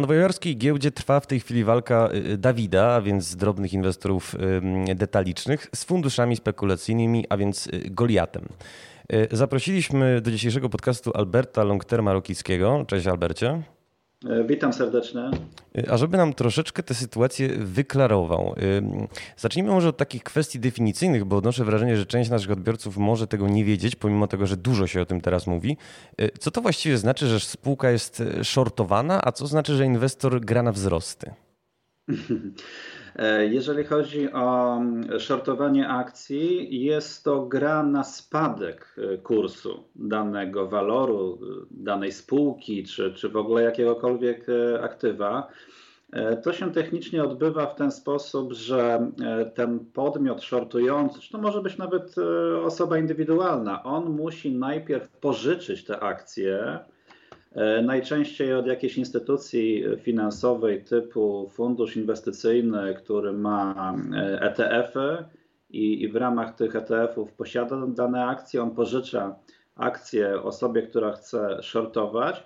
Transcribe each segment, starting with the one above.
Na nowojorskiej giełdzie trwa w tej chwili walka y, Dawida, a więc drobnych inwestorów detalicznych, z funduszami spekulacyjnymi, a więc y, Goliatem. Y, zaprosiliśmy do dzisiejszego podcastu Alberta Longterma Rokickiego. Cześć Albercie. E, witam serdecznie. A żeby nam troszeczkę tę sytuację wyklarował, zacznijmy może od takich kwestii definicyjnych, bo odnoszę wrażenie, że część naszych odbiorców może tego nie wiedzieć, pomimo tego, że dużo się o tym teraz mówi. Co to właściwie znaczy, że spółka jest shortowana, a co znaczy, że inwestor gra na wzrosty? E, jeżeli chodzi o mm, shortowanie akcji, jest to gra na spadek e, kursu danego waloru, e, danej spółki, czy, czy w ogóle jakiegokolwiek aktywa. To się technicznie odbywa w ten sposób, że ten podmiot shortujący, czy to może być nawet osoba indywidualna, on musi najpierw pożyczyć te akcje najczęściej od jakiejś instytucji finansowej typu fundusz inwestycyjny, który ma ETF-y e i, i w ramach tych ETF-ów posiada dane akcje, on pożycza akcje osobie, która chce shortować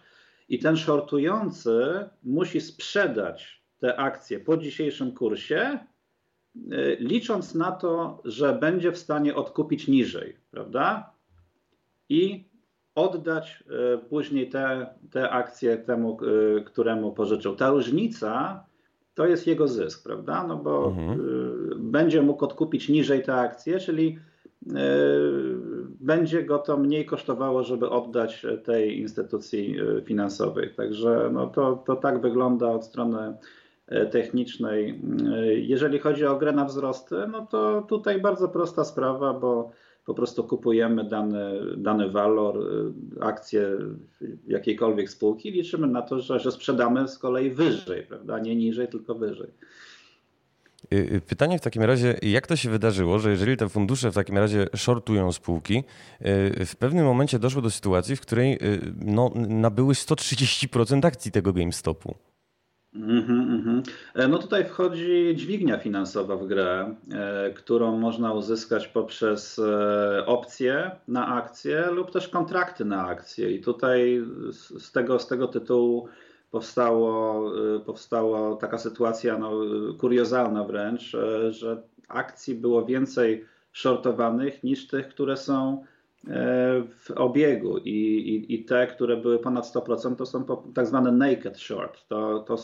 i ten shortujący musi sprzedać te akcje po dzisiejszym kursie, e, licząc na to, że będzie w stanie odkupić niżej, prawda? I oddać e, później te, te akcje temu, e, któremu pożyczył. Ta różnica to jest jego zysk, prawda? No bo mhm. E, będzie mógł odkupić niżej te akcje, czyli będzie go to mniej kosztowało, żeby oddać tej instytucji finansowej. Także no to, to tak wygląda od strony technicznej. Jeżeli chodzi o grę na wzrosty, no to tutaj bardzo prosta sprawa, bo po prostu kupujemy dany, dany walor, y, akcje jakiejkolwiek spółki liczymy na to, że, że sprzedamy z kolei wyżej, prawda? Nie niżej, tylko wyżej. Y, y, pytanie w takim razie, jak to się wydarzyło, że jeżeli te fundusze w takim razie shortują spółki, w pewnym momencie doszło do sytuacji, w której no, nabyły 130% akcji tego GameStopu? Mm-hmm, mm-hmm. No tutaj wchodzi dźwignia finansowa w grę, e, którą można uzyskać poprzez e, opcje na akcje lub też kontrakty na akcje. I tutaj z tego, z tego tytułu powstało, powstała taka sytuacja no, kuriozalna wręcz, że akcji było więcej shortowanych niż tych, które są w obiegu i, i, i, te, które były ponad 100%, to są tak zwane naked short. To, to,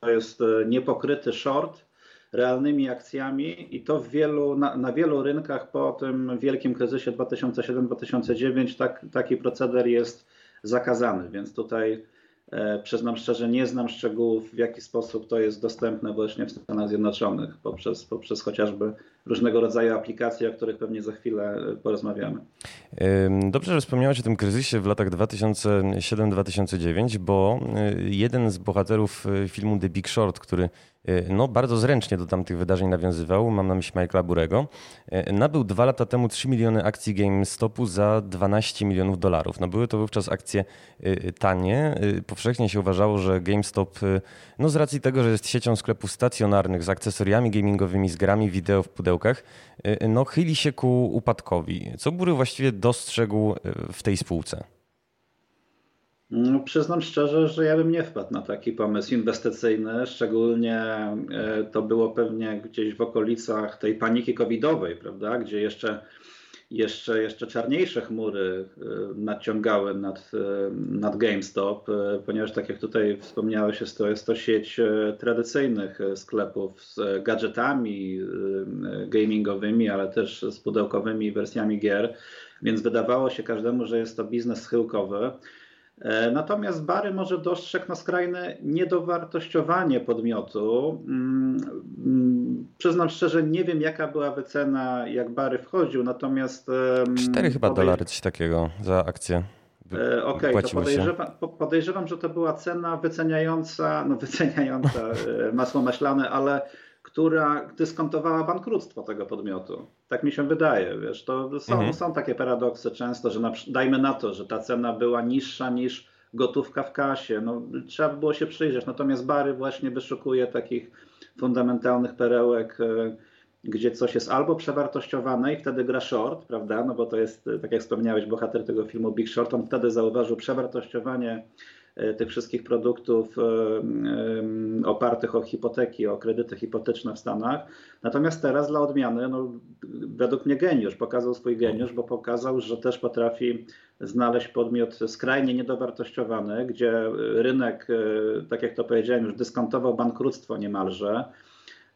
to jest e, niepokryty short realnymi akcjami i to wielu, na, na wielu rynkach po tym wielkim kryzysie 2007-2009 tak, taki proceder jest zakazany, więc tutaj E, przyznam szczerze, nie znam szczegółów, w jaki sposób to jest dostępne właśnie w Stanach Zjednoczonych, poprzez, poprzez chociażby różnego rodzaju aplikacje, o których pewnie za chwilę e, porozmawiamy. Dobrze, że wspomniałeś o tym kryzysie w latach 2007-2009, bo e, jeden z bohaterów filmu The Big Short, który E, no, bardzo zręcznie do tamtych wydarzeń nawiązywał, mam na myśli Michaela Burego, e, nabył dwa lata temu 3 miliony akcji GameStopu za 12 milionów dolarów. No, były to wówczas akcje e, tanie. Powszechnie się uważało, że GameStop, no z racji tego, że jest siecią sklepów stacjonarnych z akcesoriami gamingowymi, z grami wideo w pudełkach, no chyli się ku upadkowi. Co Bury właściwie dostrzegł w tej spółce? No, przyznam szczerze, że ja bym nie wpadł na taki pomysł inwestycyjny, szczególnie e, to było pewnie gdzieś w okolicach tej paniki covidowej, prawda, gdzie jeszcze, jeszcze, jeszcze czarniejsze chmury e, nadciągały nad, e, nad GameStop, ponieważ tak jak tutaj wspomniałeś, jest to, jest to sieć tradycyjnych sklepów z gadżetami gamingowymi, ale też z pudełkowymi wersjami gier, więc wydawało się każdemu, że jest to biznes schyłkowy. E, natomiast Bary może dostrzegł na skrajne niedowartościowanie podmiotu. Mm, mm, przyznam szczerze, nie wiem jaka była wycena, jak Bary wchodził, natomiast... Cztery chyba podej... dolary, coś takiego za akcję. E, okej, okay, to podejrzewam, podejrzewam, że to była cena wyceniająca, no wyceniająca e, masło maślane, ale która dyskontowała bankructwo tego podmiotu. Tak mi się wydaje. Wiesz, to są, mhm. są takie paradoksy często, że na, dajmy na to, że ta cena była niższa niż gotówka w kasie. No, trzeba by było się przyjrzeć. Natomiast Bary właśnie wyszukuje takich fundamentalnych perełek, e, gdzie coś jest albo przewartościowane i wtedy gra short, prawda? No bo to jest, tak jak wspomniałeś, bohater tego filmu Big Short, on wtedy zauważył przewartościowanie tych wszystkich produktów opartych o hipoteki, o kredyty hipoteczne w Stanach. Natomiast teraz dla odmiany, no, według mnie geniusz, pokazał swój geniusz, bo pokazał, że też potrafi znaleźć podmiot skrajnie niedowartościowany, gdzie rynek, tak jak to powiedziałem, już dyskontował bankructwo niemalże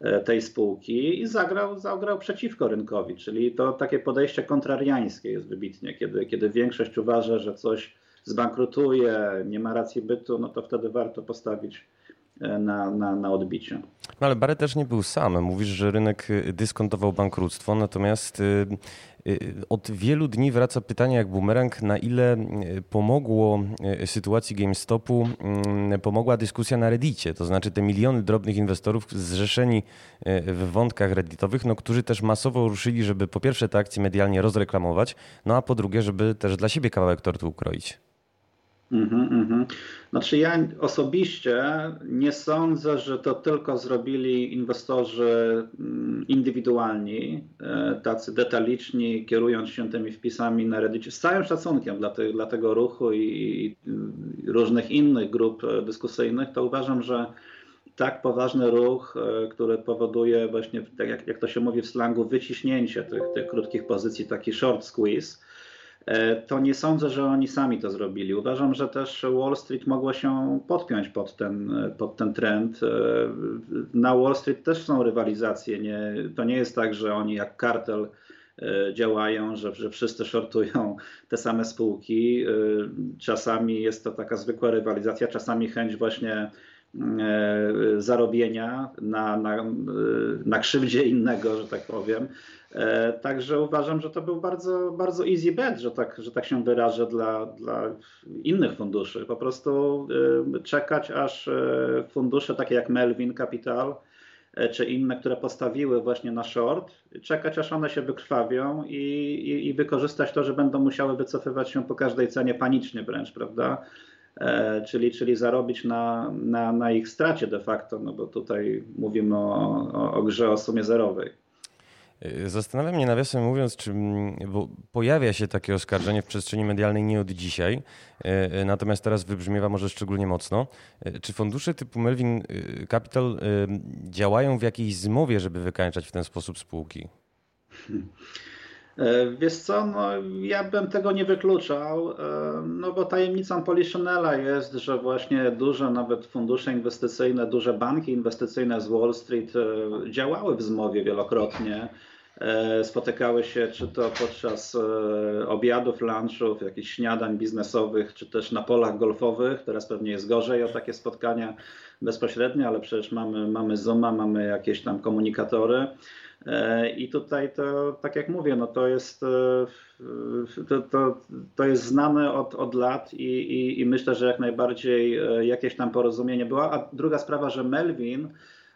E, tej spółki i zagrał, zagrał przeciwko rynkowi, czyli to takie podejście kontrariańskie jest wybitnie, kiedy, kiedy większość uważa, że coś zbankrutuje, nie ma racji bytu, no to wtedy warto postawić e, na, na, na odbicie. No ale Barry też nie był sam. Mówisz, że rynek dyskontował bankructwo, natomiast y, od wielu dni wraca pytanie jak bumerang, na ile pomogło sytuacji GameStopu, mm, pomogła dyskusja na Reddicie, to znaczy te miliony drobnych inwestorów zrzeszeni w wątkach redditowych, no, którzy też masowo ruszyli, żeby po pierwsze te akcje medialnie rozreklamować, no a po drugie, żeby też dla siebie kawałek tortu ukroić. Mhm, mhm. Znaczy ja osobiście nie sądzę, że to tylko zrobili inwestorzy mm, indywidualni, e, tacy detaliczni, kierując się tymi wpisami na Reddicie. Z całym szacunkiem dla, te, dla tego ruchu i, i różnych innych grup e, dyskusyjnych, to uważam, że tak poważny ruch, e, który powoduje właśnie, tak jak, jak to się mówi w slangu, wyciśnięcie tych, tych krótkich pozycji, taki short squeeze, to nie sądzę, że oni sami to zrobili. Uważam, że też Wall Street mogło się podpiąć pod ten, pod ten trend. E, na Wall Street też są rywalizacje. Nie, to nie jest tak, że oni jak kartel e, działają, że, że wszyscy shortują te same spółki. Czasami jest to taka zwykła rywalizacja, czasami chęć właśnie zarobienia na, na, na krzywdzie innego, że tak powiem. E, także uważam, że to był bardzo, bardzo easy bet, że tak, że tak się wyrażę dla, dla innych funduszy. Po prostu e, czekać, aż e, fundusze takie jak Melvin Capital czy inne, które postawiły właśnie na short, czekać aż one się wykrwawią i, i, i wykorzystać to, że będą musiały wycofywać się po każdej cenie panicznie wręcz, prawda? czyli, czyli zarobić na, na, na ich stracie de facto, no bo tutaj mówimy o, o, o grze o sumie zerowej. Zastanawiam mnie nawiasem mówiąc, czy bo pojawia się takie oskarżenie w przestrzeni medialnej nie od dzisiaj, e, e, natomiast teraz wybrzmiewa może szczególnie mocno. E, czy fundusze typu Melvin Capital działają w jakiejś zmowie, żeby wykańczać w ten sposób spółki? Wiesz co, no, ja bym tego nie wykluczał, no bo tajemnicą Poliszynela jest, że właśnie duże nawet fundusze inwestycyjne, duże banki inwestycyjne z Wall Street działały w zmowie wielokrotnie E, spotykały się czy to podczas e, obiadów, lunchów, jakichś śniadań biznesowych, czy też na polach golfowych. Teraz pewnie jest gorzej o takie spotkania bezpośrednie, ale przecież mamy, mamy Zooma, mamy jakieś tam komunikatory. E, I tutaj to, tak jak mówię, no to jest, to, to, to jest znane od, od lat i, i, i myślę, że jak najbardziej jakieś tam porozumienie było. A druga sprawa, że Melvin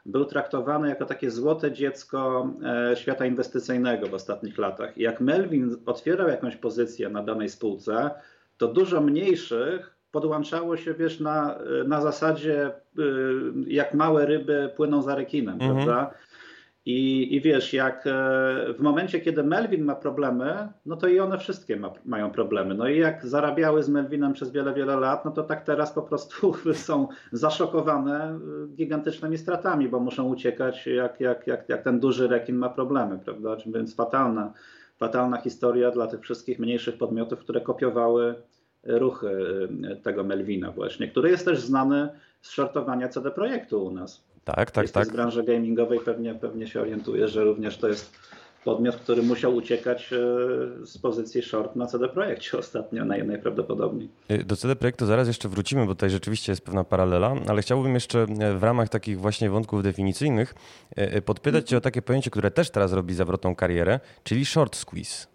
był traktowany jako takie złote dziecko e, świata inwestycyjnego w ostatnich latach. I jak Melvin otwierał jakąś pozycję na danej spółce, to dużo mniejszych podłączało się, wiesz, na, na zasadzie e, jak małe ryby płyną za rekinem, mhm. prawda? I, I wiesz, jak e, w momencie, kiedy Melvin ma problemy, no to i one wszystkie ma, mają problemy. No i jak zarabiały z Melvinem przez wiele, wiele lat, no to tak teraz po prostu są zaszokowane e, gigantycznymi stratami, bo muszą uciekać, jak, jak, jak, jak ten duży rekin ma problemy, prawda? Więc fatalna, fatalna historia dla tych wszystkich mniejszych podmiotów, które kopiowały ruchy e, tego Melvina właśnie, który jest też znany z shortowania CD Projektu u nas. Tak, tak, tak. z branży gamingowej pewnie, pewnie się orientuje, że również to jest podmiot, który musiał uciekać e, z pozycji short na CD Projekcie ostatnio najprawdopodobniej. E, do CD Projektu zaraz jeszcze wrócimy, bo tutaj rzeczywiście jest pewna paralela, ale chciałbym jeszcze e, w ramach takich właśnie wątków definicyjnych podpytać Cię o takie pojęcie, które też teraz robi zawrotną karierę, czyli short squeeze.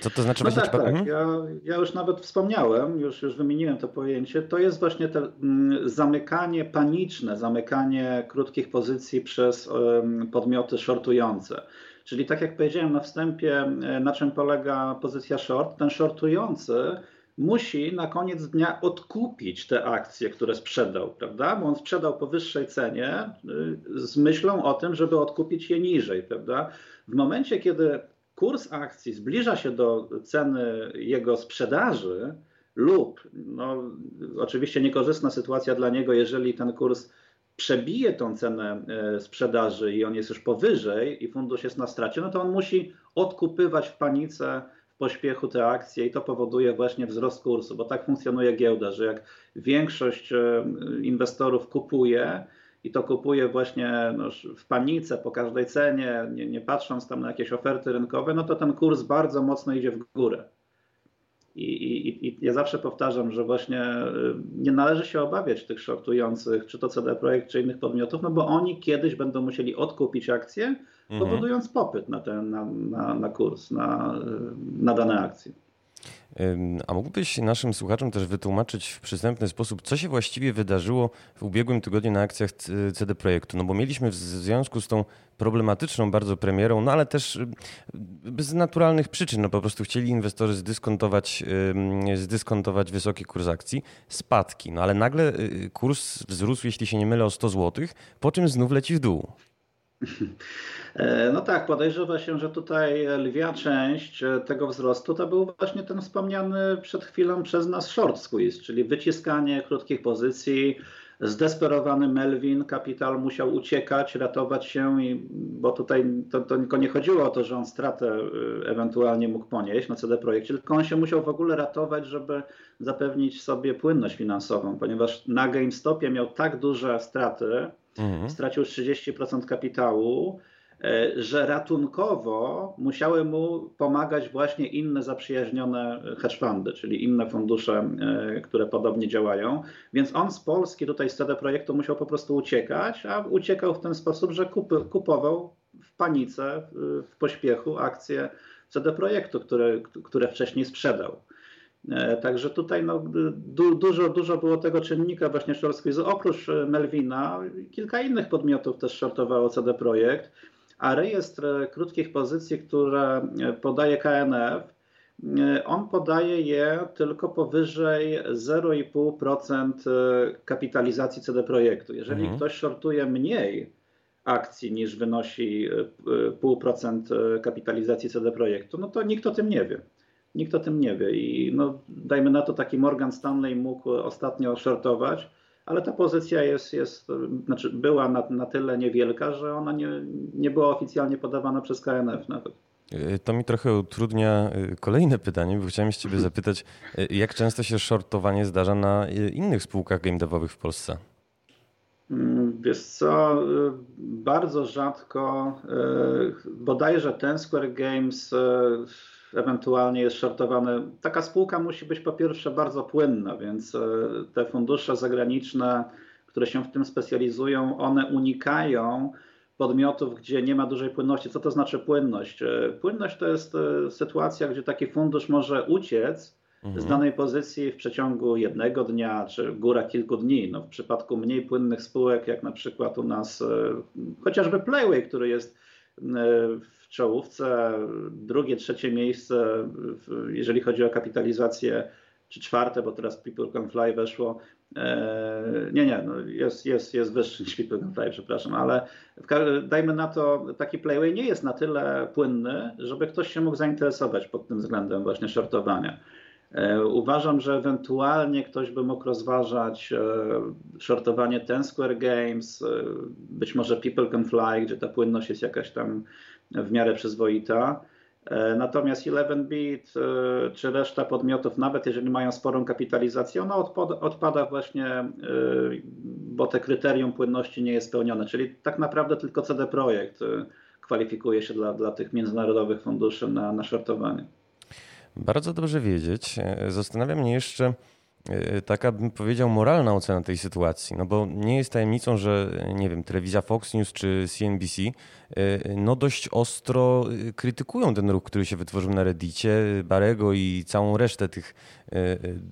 Co to znaczy no właśnie? Tak, tak. Mhm. Ja, ja, już nawet wspomniałem, już, już wymieniłem to pojęcie. To jest właśnie to mm, zamykanie paniczne, zamykanie krótkich pozycji przez podmioty shortujące. Czyli tak jak powiedziałem na wstępie, e, na czym polega pozycja short, ten shortujący musi na koniec dnia odkupić te akcje, które sprzedał, prawda? Bo on sprzedał po wyższej cenie y, z myślą o tym, żeby odkupić je niżej, prawda? W momencie, kiedy kurs akcji zbliża się do ceny jego sprzedaży, lub no, oczywiście niekorzystna sytuacja dla niego, jeżeli ten kurs przebije tą cenę e, sprzedaży i on jest już powyżej i fundusz jest na stracie, no to on musi odkupywać w panice, w pośpiechu te akcje i to powoduje właśnie wzrost kursu, bo tak funkcjonuje giełda, że jak większość e, inwestorów kupuje i to kupuje właśnie no, w panice po każdej cenie, nie, nie patrząc tam na jakieś oferty rynkowe, no to ten kurs bardzo mocno idzie w górę. I, i, I, ja zawsze powtarzam, że właśnie y, nie należy się obawiać tych shortujących, czy to CD Projekt, czy innych podmiotów, no bo oni kiedyś będą musieli odkupić akcje, mhm. powodując popyt na, ten, na, na, na kurs, na, y, na dane akcje. A mógłbyś naszym słuchaczom też wytłumaczyć w przystępny sposób, co się właściwie wydarzyło w ubiegłym tygodniu na akcjach CD Projektu? No bo mieliśmy w związku z tą problematyczną bardzo premierą, no ale też bez naturalnych przyczyn, no po prostu chcieli inwestorzy zdyskontować, zdyskontować wysoki kurs akcji, spadki, no ale nagle y, kurs wzrósł, jeśli się nie mylę, o 100 zł, po czym znów leci w dół. E, no tak, podejrzewa się, że tutaj lwia część e, tego wzrostu to był właśnie ten wspomniany przed chwilą przez nas short squeeze, czyli wyciskanie krótkich pozycji. Zdesperowany Melvin Capital musiał uciekać, ratować się, i, bo tutaj to, to tylko nie chodziło o to, że on stratę e, ewentualnie mógł ponieść na CD Projekcie, tylko on się musiał w ogóle ratować, żeby zapewnić sobie płynność finansową, ponieważ na GameStopie miał tak duże straty, mhm. stracił 30% kapitału, że ratunkowo musiały mu pomagać właśnie inne zaprzyjaźnione hedge fundy, czyli inne fundusze, e, które podobnie działają. Więc on z Polski tutaj z CD Projektu musiał po prostu uciekać, a uciekał w ten sposób, że kupował w panice, w pośpiechu akcje CD Projektu, które, które wcześniej sprzedał. E, także tutaj no, du, dużo, dużo było tego czynnika właśnie short. Oprócz e, Melvina kilka innych podmiotów też shortowało CD Projekt, a rejestr e, krótkich pozycji, które podaje KNF, on podaje je tylko powyżej 0,5% kapitalizacji CD Projektu. Jeżeli mhm. ktoś shortuje mniej akcji niż wynosi 0,5% kapitalizacji CD Projektu, no to nikt o tym nie wie. Nikt o tym nie wie i no, dajmy na to taki Morgan Stanley mógł ostatnio shortować, ale ta pozycja jest, jest znaczy była na, na tyle niewielka, że ona nie, nie była oficjalnie podawana przez KNF nawet. E, to mi trochę utrudnia e, kolejne pytanie, bo chciałem się ciebie zapytać, e, jak często się shortowanie zdarza na innych spółkach game devowych w Polsce? Mm, wiesz co, bardzo rzadko, bodajże ten Square Games ewentualnie jest shortowany. Taka spółka musi być po pierwsze bardzo płynna, więc e, te fundusze zagraniczne, które się w tym specjalizują, one unikają podmiotów, gdzie nie ma dużej płynności. Co to znaczy płynność? E, płynność to jest e, sytuacja, gdzie taki fundusz może uciec mhm. z danej pozycji w przeciągu jednego dnia, czy góra kilku dni. No, w przypadku mniej płynnych spółek, jak na przykład u nas chociażby Playway, który jest w czołówce, drugie, trzecie miejsce, jeżeli chodzi o kapitalizację, czy czwarte, bo teraz People Can Fly weszło. E, nie, nie, no jest, jest, jest wyższy niż People Can Fly, przepraszam, ale dajmy na to, taki playway nie jest na tyle płynny, żeby ktoś się mógł zainteresować pod tym względem właśnie shortowania. E, uważam, że ewentualnie ktoś by mógł rozważać e, shortowanie Ten Square Games, być może People Can Fly, gdzie ta płynność jest jakaś tam w miarę przyzwoita. E, natomiast 11bit e, czy reszta podmiotów, nawet jeżeli mają sporą kapitalizację, ona odpada właśnie, e, bo te kryterium płynności nie jest spełnione. Czyli tak naprawdę tylko CD Projekt kwalifikuje się dla, dla tych międzynarodowych funduszy na, na shortowanie. Bardzo dobrze wiedzieć. Zastanawia mnie jeszcze, E, taka, bym powiedział, moralna ocena tej sytuacji. No bo nie jest tajemnicą, że nie wiem, telewizja Fox News czy CNBC e, no dość ostro e, krytykują ten ruch, który się wytworzył na Reddicie, Barego i całą resztę tych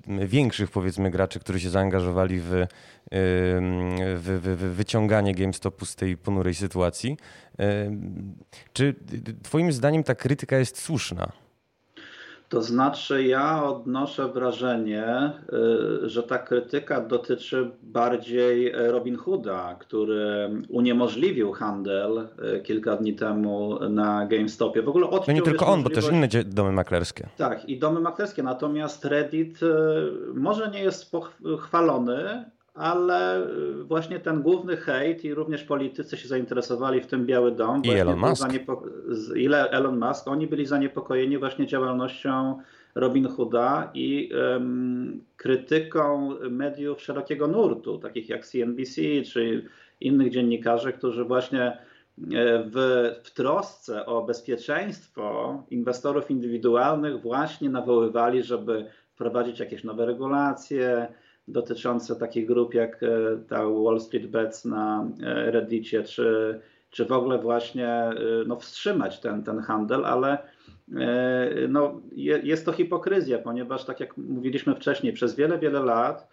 większych, powiedzmy, graczy, którzy się zaangażowali w, w, w, w wyciąganie GameStopu z tej ponurej sytuacji. Czy Twoim zdaniem ta krytyka jest słuszna? To znaczy, ja odnoszę wrażenie, y, że ta krytyka dotyczy bardziej Robin Hooda, który uniemożliwił handel y, kilka dni temu na GameStopie. W ogóle odciął, No nie tylko on, możliwość... bo też inne domy maklerskie. Tak, i domy maklerskie. Natomiast Reddit y, może nie jest pochwalony, ale y, właśnie ten główny hejt i również politycy się zainteresowali w tym Biały Dom. I Elon Musk. Ile Elon Musk, oni byli zaniepokojeni właśnie działalnością Robin Hooda i um, krytyką mediów szerokiego nurtu, takich jak CNBC czy innych dziennikarzy, którzy właśnie e, w, w trosce o bezpieczeństwo inwestorów indywidualnych właśnie nawoływali, żeby wprowadzić jakieś nowe regulacje, dotyczące takich grup jak e, ta Wall Street Bets na e, Reddicie, czy, czy w ogóle właśnie e, no, wstrzymać ten, ten handel, ale no, jest to hipokryzja, ponieważ tak jak mówiliśmy wcześniej, przez wiele, wiele lat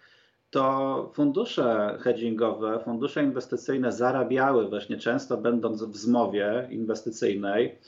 to fundusze hedgingowe, fundusze inwestycyjne zarabiały właśnie często będąc w zmowie inwestycyjnej,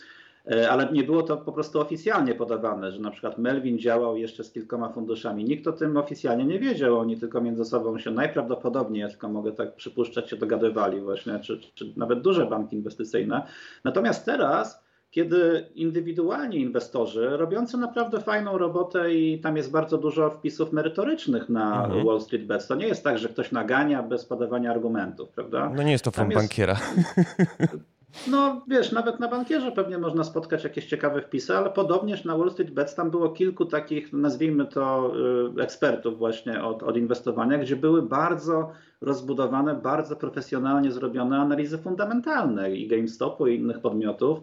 ale nie było to po prostu oficjalnie podawane, że na przykład Melvin działał jeszcze z kilkoma funduszami. Nikt o tym oficjalnie nie wiedział, oni tylko między sobą się najprawdopodobniej, ja tylko mogę tak przypuszczać, się dogadywali właśnie, czy, czy nawet duże banki inwestycyjne. Natomiast teraz kiedy indywidualni inwestorzy robiący naprawdę fajną robotę i tam jest bardzo dużo wpisów merytorycznych na mhm. Wall Street Bets. To nie jest tak, że ktoś nagania bez podawania argumentów, prawda? No nie jest to fund bankiera. No wiesz, nawet na bankierze pewnie można spotkać jakieś ciekawe wpisy, ale podobnież na Wall Street Bets tam było kilku takich, nazwijmy to, y, ekspertów właśnie od, od inwestowania, gdzie były bardzo rozbudowane, bardzo profesjonalnie zrobione analizy fundamentalne i GameStopu i innych podmiotów.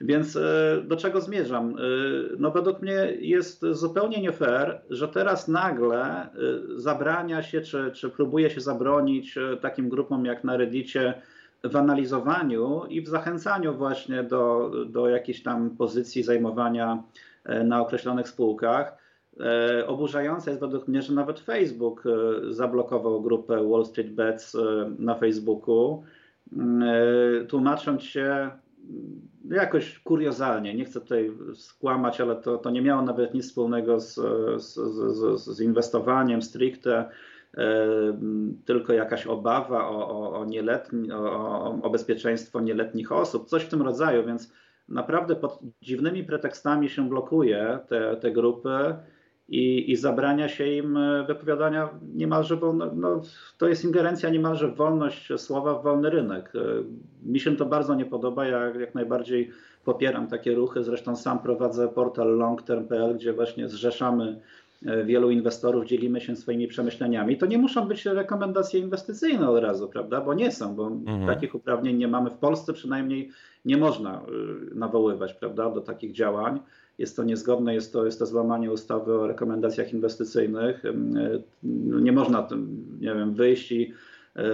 Więc y, do czego zmierzam? Y, no według mnie jest zupełnie nie fair, że teraz nagle zabrania się, czy, czy próbuje się zabronić takim grupom jak na Reddicie w analizowaniu i w zachęcaniu właśnie do, do jakiejś tam pozycji zajmowania e, na określonych spółkach. E, oburzające jest według mnie, że nawet Facebook e, zablokował grupę Wall Street Bets na Facebooku, tłumacząc się jakoś kuriozalnie. Nie chcę tutaj skłamać, ale to, to nie miało nawet nic wspólnego z, z, z, z inwestowaniem stricte tylko jakaś obawa o, o, o, nieletni, o, o bezpieczeństwo nieletnich osób, coś w tym rodzaju, więc naprawdę pod dziwnymi pretekstami się blokuje te, te grupy i, i zabrania się im wypowiadania niemalże wolno, no, to jest ingerencja niemalże w wolność słowa, w wolny rynek. Mi się to bardzo nie podoba, ja jak najbardziej popieram takie ruchy, zresztą sam prowadzę portal longterm.pl, gdzie właśnie zrzeszamy E, wielu inwestorów dzielimy się swoimi przemyśleniami. To nie muszą być rekomendacje inwestycyjne od razu, prawda? Bo nie są, bo mhm. takich uprawnień nie mamy w Polsce, przynajmniej nie można e, nawoływać, prawda, do takich działań. Jest to niezgodne, jest to, jest to złamanie ustawy o rekomendacjach inwestycyjnych. E, nie można, nie wiem, wyjść i E,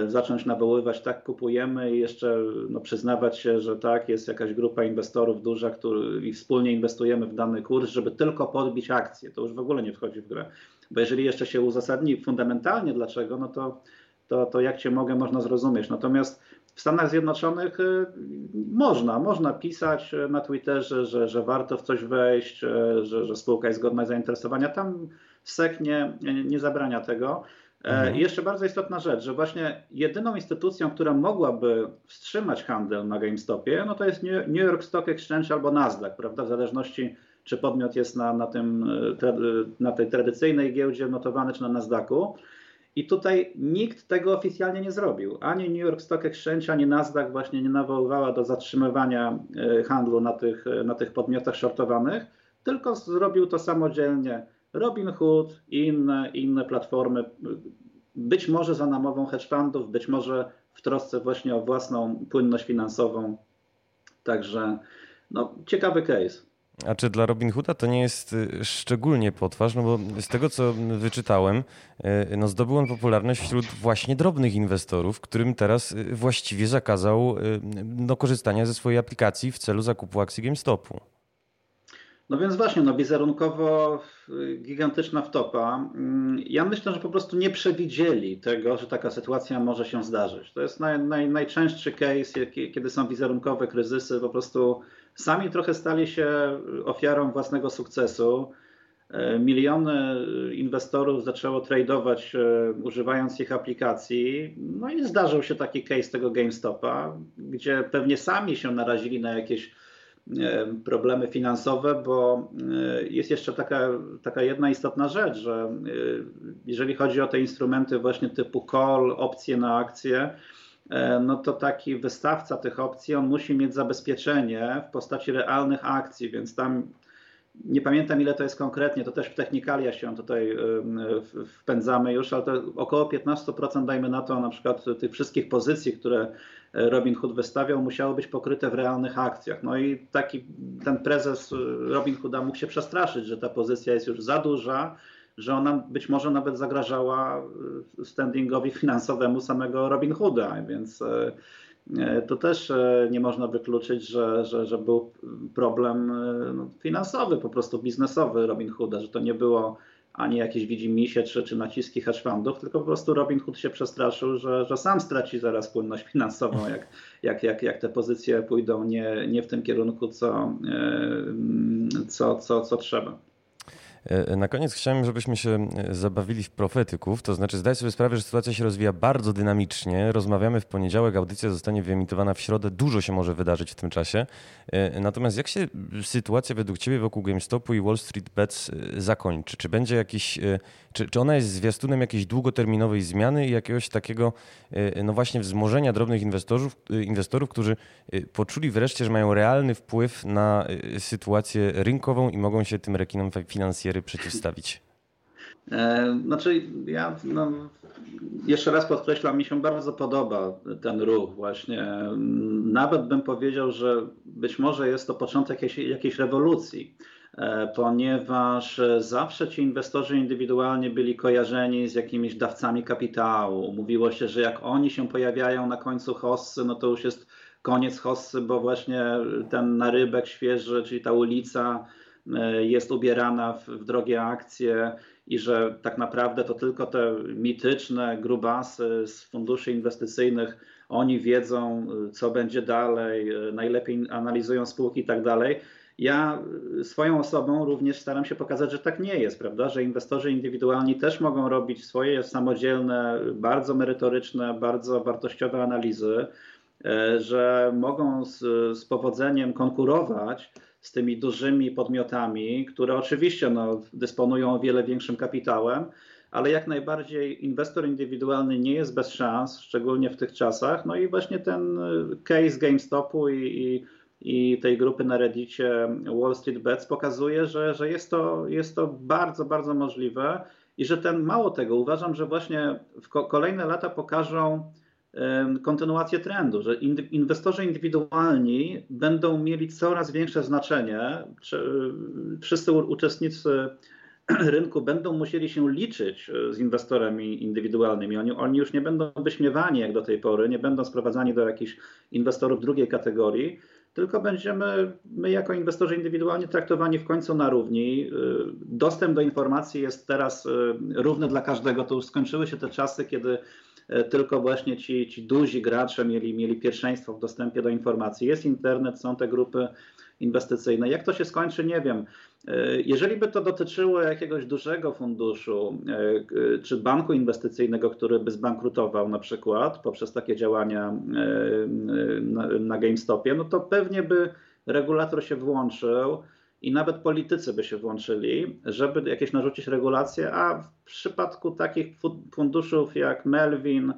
zacząć nawoływać, tak kupujemy i jeszcze no, przyznawać się, że tak, jest jakaś grupa inwestorów duża, który, i wspólnie inwestujemy w dany kurs, żeby tylko podbić akcję. To już w ogóle nie wchodzi w grę. Bo jeżeli jeszcze się uzasadni fundamentalnie dlaczego, no to, to, to jak cię mogę, można zrozumieć. Natomiast w Stanach Zjednoczonych y, można, można pisać na Twitterze, że, że warto w coś wejść, y, że, że spółka jest godna zainteresowania. Tam SEC nie, nie zabrania tego. E, mhm. I jeszcze bardzo istotna rzecz, że właśnie jedyną instytucją, która mogłaby wstrzymać handel na GameStopie, no to jest New York Stock Exchange albo Nasdaq, prawda? W zależności, czy podmiot jest na, na, tym, e, na tej tradycyjnej giełdzie notowany, czy na Nasdaqu. I tutaj nikt tego oficjalnie nie zrobił. Ani New York Stock Exchange, ani Nasdaq właśnie nie nawoływała do zatrzymywania e, handlu na tych, na tych podmiotach shortowanych, tylko zrobił to samodzielnie Robinhood inne, inne platformy, być może za namową hedge fundów, być może w trosce właśnie o własną płynność finansową. Także no, ciekawy case. A czy dla Robinhooda to nie jest y, szczególnie potwarz? No bo z tego, co wyczytałem, y, no zdobył on popularność wśród właśnie drobnych inwestorów, którym teraz y, właściwie zakazał no, korzystania ze swojej aplikacji w celu zakupu akcji GameStopu. No więc właśnie, no wizerunkowo gigantyczna wtopa. Mm, ja myślę, że po prostu nie przewidzieli tego, że taka sytuacja może się zdarzyć. To jest naj, naj, najczęstszy case, kiedy są wizerunkowe kryzysy, po prostu sami trochę stali się ofiarą własnego sukcesu. miliony inwestorów zaczęło tradować używając ich aplikacji. No i zdarzył się taki case tego GameStopa, gdzie pewnie sami się narazili na jakieś problemy finansowe, bo jest jeszcze taka, taka jedna istotna rzecz, że jeżeli chodzi o te instrumenty właśnie typu call, opcje na akcje, E, no to taki wystawca tych opcji, on musi mieć zabezpieczenie w postaci realnych akcji, więc tam nie pamiętam ile to jest konkretnie, to też w technikalia się tutaj wpędzamy już, ale to około 15% dajmy na to na przykład tych wszystkich pozycji, które Robin Hood wystawiał, musiało być pokryte w realnych akcjach. No i taki ten prezes Robin Hooda mógł się przestraszyć, że ta pozycja jest już za duża, że ona być może nawet zagrażała e, standingowi finansowemu samego Robin Hooda, więc e, e, to też nie można wykluczyć, że, że, że był problem no, finansowy, po prostu biznesowy Robin Hooda, że to nie było ani jakieś widzimisię czy, czy naciski hedge fundów, tylko po prostu Robin Hood się przestraszył, że, że sam straci zaraz płynność finansową, jak, jak, jak, jak te pozycje pójdą nie, nie w tym kierunku, co, co, co, co trzeba. E, na koniec chciałem, żebyśmy się e, zabawili w profetyków, to znaczy zdaj sobie sprawę, że sytuacja się rozwija bardzo dynamicznie. Rozmawiamy w poniedziałek, audycja zostanie wyemitowana w środę, dużo się może wydarzyć w tym czasie. E, natomiast jak się sytuacja według Ciebie wokół GameStopu i Wall Street Bets zakończy? Czy będzie jakiś, czy, czy ona jest zwiastunem jakiejś długoterminowej zmiany i jakiegoś takiego, no właśnie wzmożenia drobnych inwestorów, inwestorów, którzy poczuli wreszcie, że mają realny wpływ na sytuację rynkową i mogą się tym rekinom finansjerym przeciwstawić? E, znaczy, ja no, jeszcze raz podkreślam, mi się bardzo podoba ten ruch właśnie. Nawet bym powiedział, że być może jest to początek jakiejś, jakiejś rewolucji, e, ponieważ zawsze ci inwestorzy indywidualnie byli kojarzeni z jakimiś dawcami kapitału. Mówiło się, że jak oni się pojawiają na końcu hossy, no to już jest koniec hossy, bo właśnie ten narybek świeży, czyli ta ulica, jest ubierana w, w drogie akcje i że tak naprawdę to tylko te mityczne grubasy z funduszy inwestycyjnych, oni wiedzą, co będzie dalej, e, najlepiej analizują spółki i tak dalej. Ja swoją osobą również staram się pokazać, że tak nie jest, prawda? Że inwestorzy indywidualni też mogą robić swoje samodzielne, bardzo merytoryczne, bardzo wartościowe analizy, e, że mogą z, z powodzeniem konkurować z tymi dużymi podmiotami, które oczywiście no, dysponują o wiele większym kapitałem, ale jak najbardziej inwestor indywidualny nie jest bez szans, szczególnie w tych czasach. No i właśnie ten case GameStopu i, i, i tej grupy na Reddicie Wall Street Bets pokazuje, że, że jest, to, jest to bardzo, bardzo możliwe i że ten mało tego uważam, że właśnie w kolejne lata pokażą kontynuację trendu, że inwestorzy indywidualni będą mieli coraz większe znaczenie. Wszyscy uczestnicy rynku będą musieli się liczyć e, z inwestorami indywidualnymi. Oni, oni już nie będą wyśmiewani jak do tej pory, nie będą sprowadzani do jakichś inwestorów drugiej kategorii, tylko będziemy my jako inwestorzy indywidualni traktowani w końcu na równi. E, dostęp do informacji jest teraz e, równy dla każdego. To już skończyły się te czasy, kiedy tylko właśnie ci, ci duzi gracze mieli, mieli pierwszeństwo w dostępie do informacji. Jest internet, są te grupy inwestycyjne. Jak to się skończy, nie wiem. E, jeżeli by to dotyczyło jakiegoś dużego funduszu e, czy banku inwestycyjnego, który by zbankrutował na przykład poprzez takie działania na GameStopie, no to pewnie by regulator się włączył i nawet politycy by się włączyli, żeby jakieś narzucić regulacje, a w przypadku takich funduszów jak Melvin,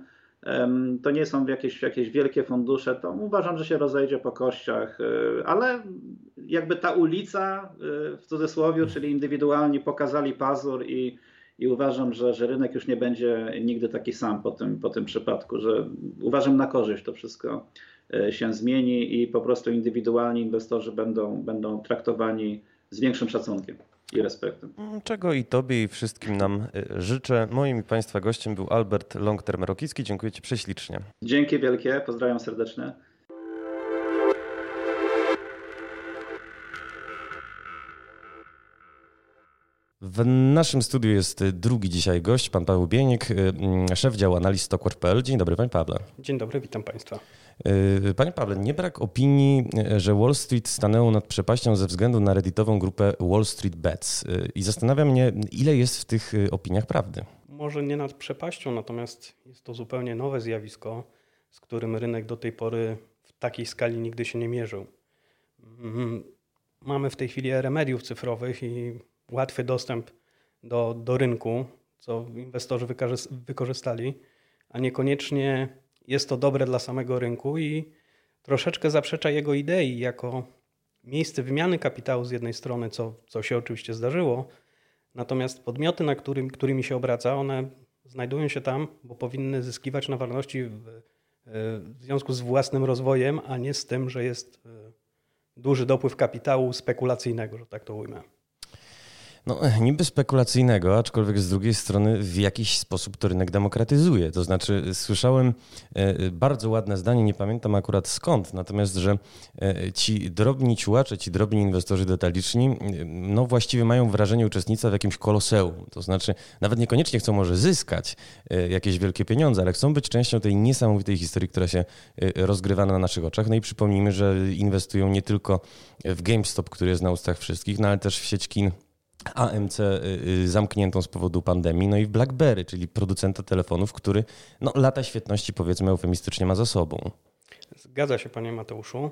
to nie są jakieś, jakieś wielkie fundusze, to uważam, że się rozejdzie po kościach, e, ale jakby ta ulica e, w cudzysłowie, czyli indywidualni pokazali pazur i, i uważam, że, że rynek już nie będzie nigdy taki sam po tym, po tym przypadku, że uważam na korzyść to wszystko się zmieni i po prostu indywidualni inwestorzy będą, będą traktowani z większym szacunkiem i respektem. Mm, czego i Tobie i wszystkim nam e, życzę. Moim i Państwa gościem był Albert Longterm-Rokicki. Dziękuję Ci prześlicznie. Dzięki wielkie, pozdrawiam serdecznie. W naszym studiu jest drugi dzisiaj gość, pan Paweł Bienik, szef działu analiz Stockwatch.pl. Dzień dobry, panie Pawle. Dzień dobry, witam państwa. Panie Pawle, nie brak opinii, że Wall Street stanęło nad przepaścią ze względu na redditową grupę Wall Street Bets. I zastanawia mnie, ile jest w tych opiniach prawdy. Może nie nad przepaścią, natomiast jest to zupełnie nowe zjawisko, z którym rynek do tej pory w takiej skali nigdy się nie mierzył. Mm, mamy w tej chwili erę mediów cyfrowych i łatwy dostęp do, do rynku, co inwestorzy wykorzystali, a niekoniecznie jest to dobre dla samego rynku i troszeczkę zaprzecza jego idei jako miejsce wymiany kapitału z jednej strony, co, co się oczywiście zdarzyło, natomiast podmioty, na którym, którymi się obraca, one znajdują się tam, bo powinny zyskiwać na wartości w, w związku z własnym rozwojem, a nie z tym, że jest e, duży dopływ kapitału spekulacyjnego, że tak to ujmę. No, niby spekulacyjnego, aczkolwiek z drugiej strony w jakiś sposób to rynek demokratyzuje. To znaczy, słyszałem e, bardzo ładne zdanie, nie pamiętam akurat skąd, natomiast, że e, ci drobni ciułacze, ci drobni inwestorzy detaliczni, e, no właściwie mają wrażenie uczestnictwa w jakimś koloseum. To znaczy, nawet niekoniecznie chcą może zyskać jakieś wielkie pieniądze, ale chcą być częścią tej niesamowitej historii, która się rozgrywa na naszych oczach. No i przypomnijmy, że inwestują nie tylko w GameStop, który jest na ustach wszystkich, no ale też w sieć kin AMC y, y, zamkniętą z powodu pandemii, no i w BlackBerry, czyli producenta telefonów, który no, lata świetności powiedzmy eufemistycznie ma za sobą. Zgadza się panie Mateuszu,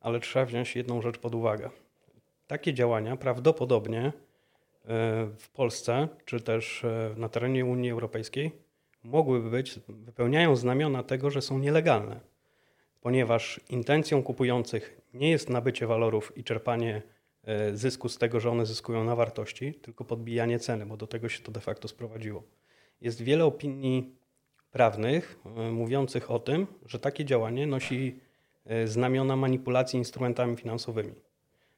ale trzeba wziąć jedną rzecz pod uwagę. Takie działania prawdopodobnie e, w Polsce, czy też na terenie Unii Europejskiej mogłyby być, wypełniają znamiona tego, że są nielegalne, ponieważ intencją kupujących nie jest nabycie walorów i czerpanie zysku z tego, że one zyskują na wartości, tylko podbijanie ceny, bo do tego się to de facto sprowadziło. Jest wiele opinii prawnych e, mówiących o tym, że takie działanie nosi e, znamiona manipulacji instrumentami finansowymi.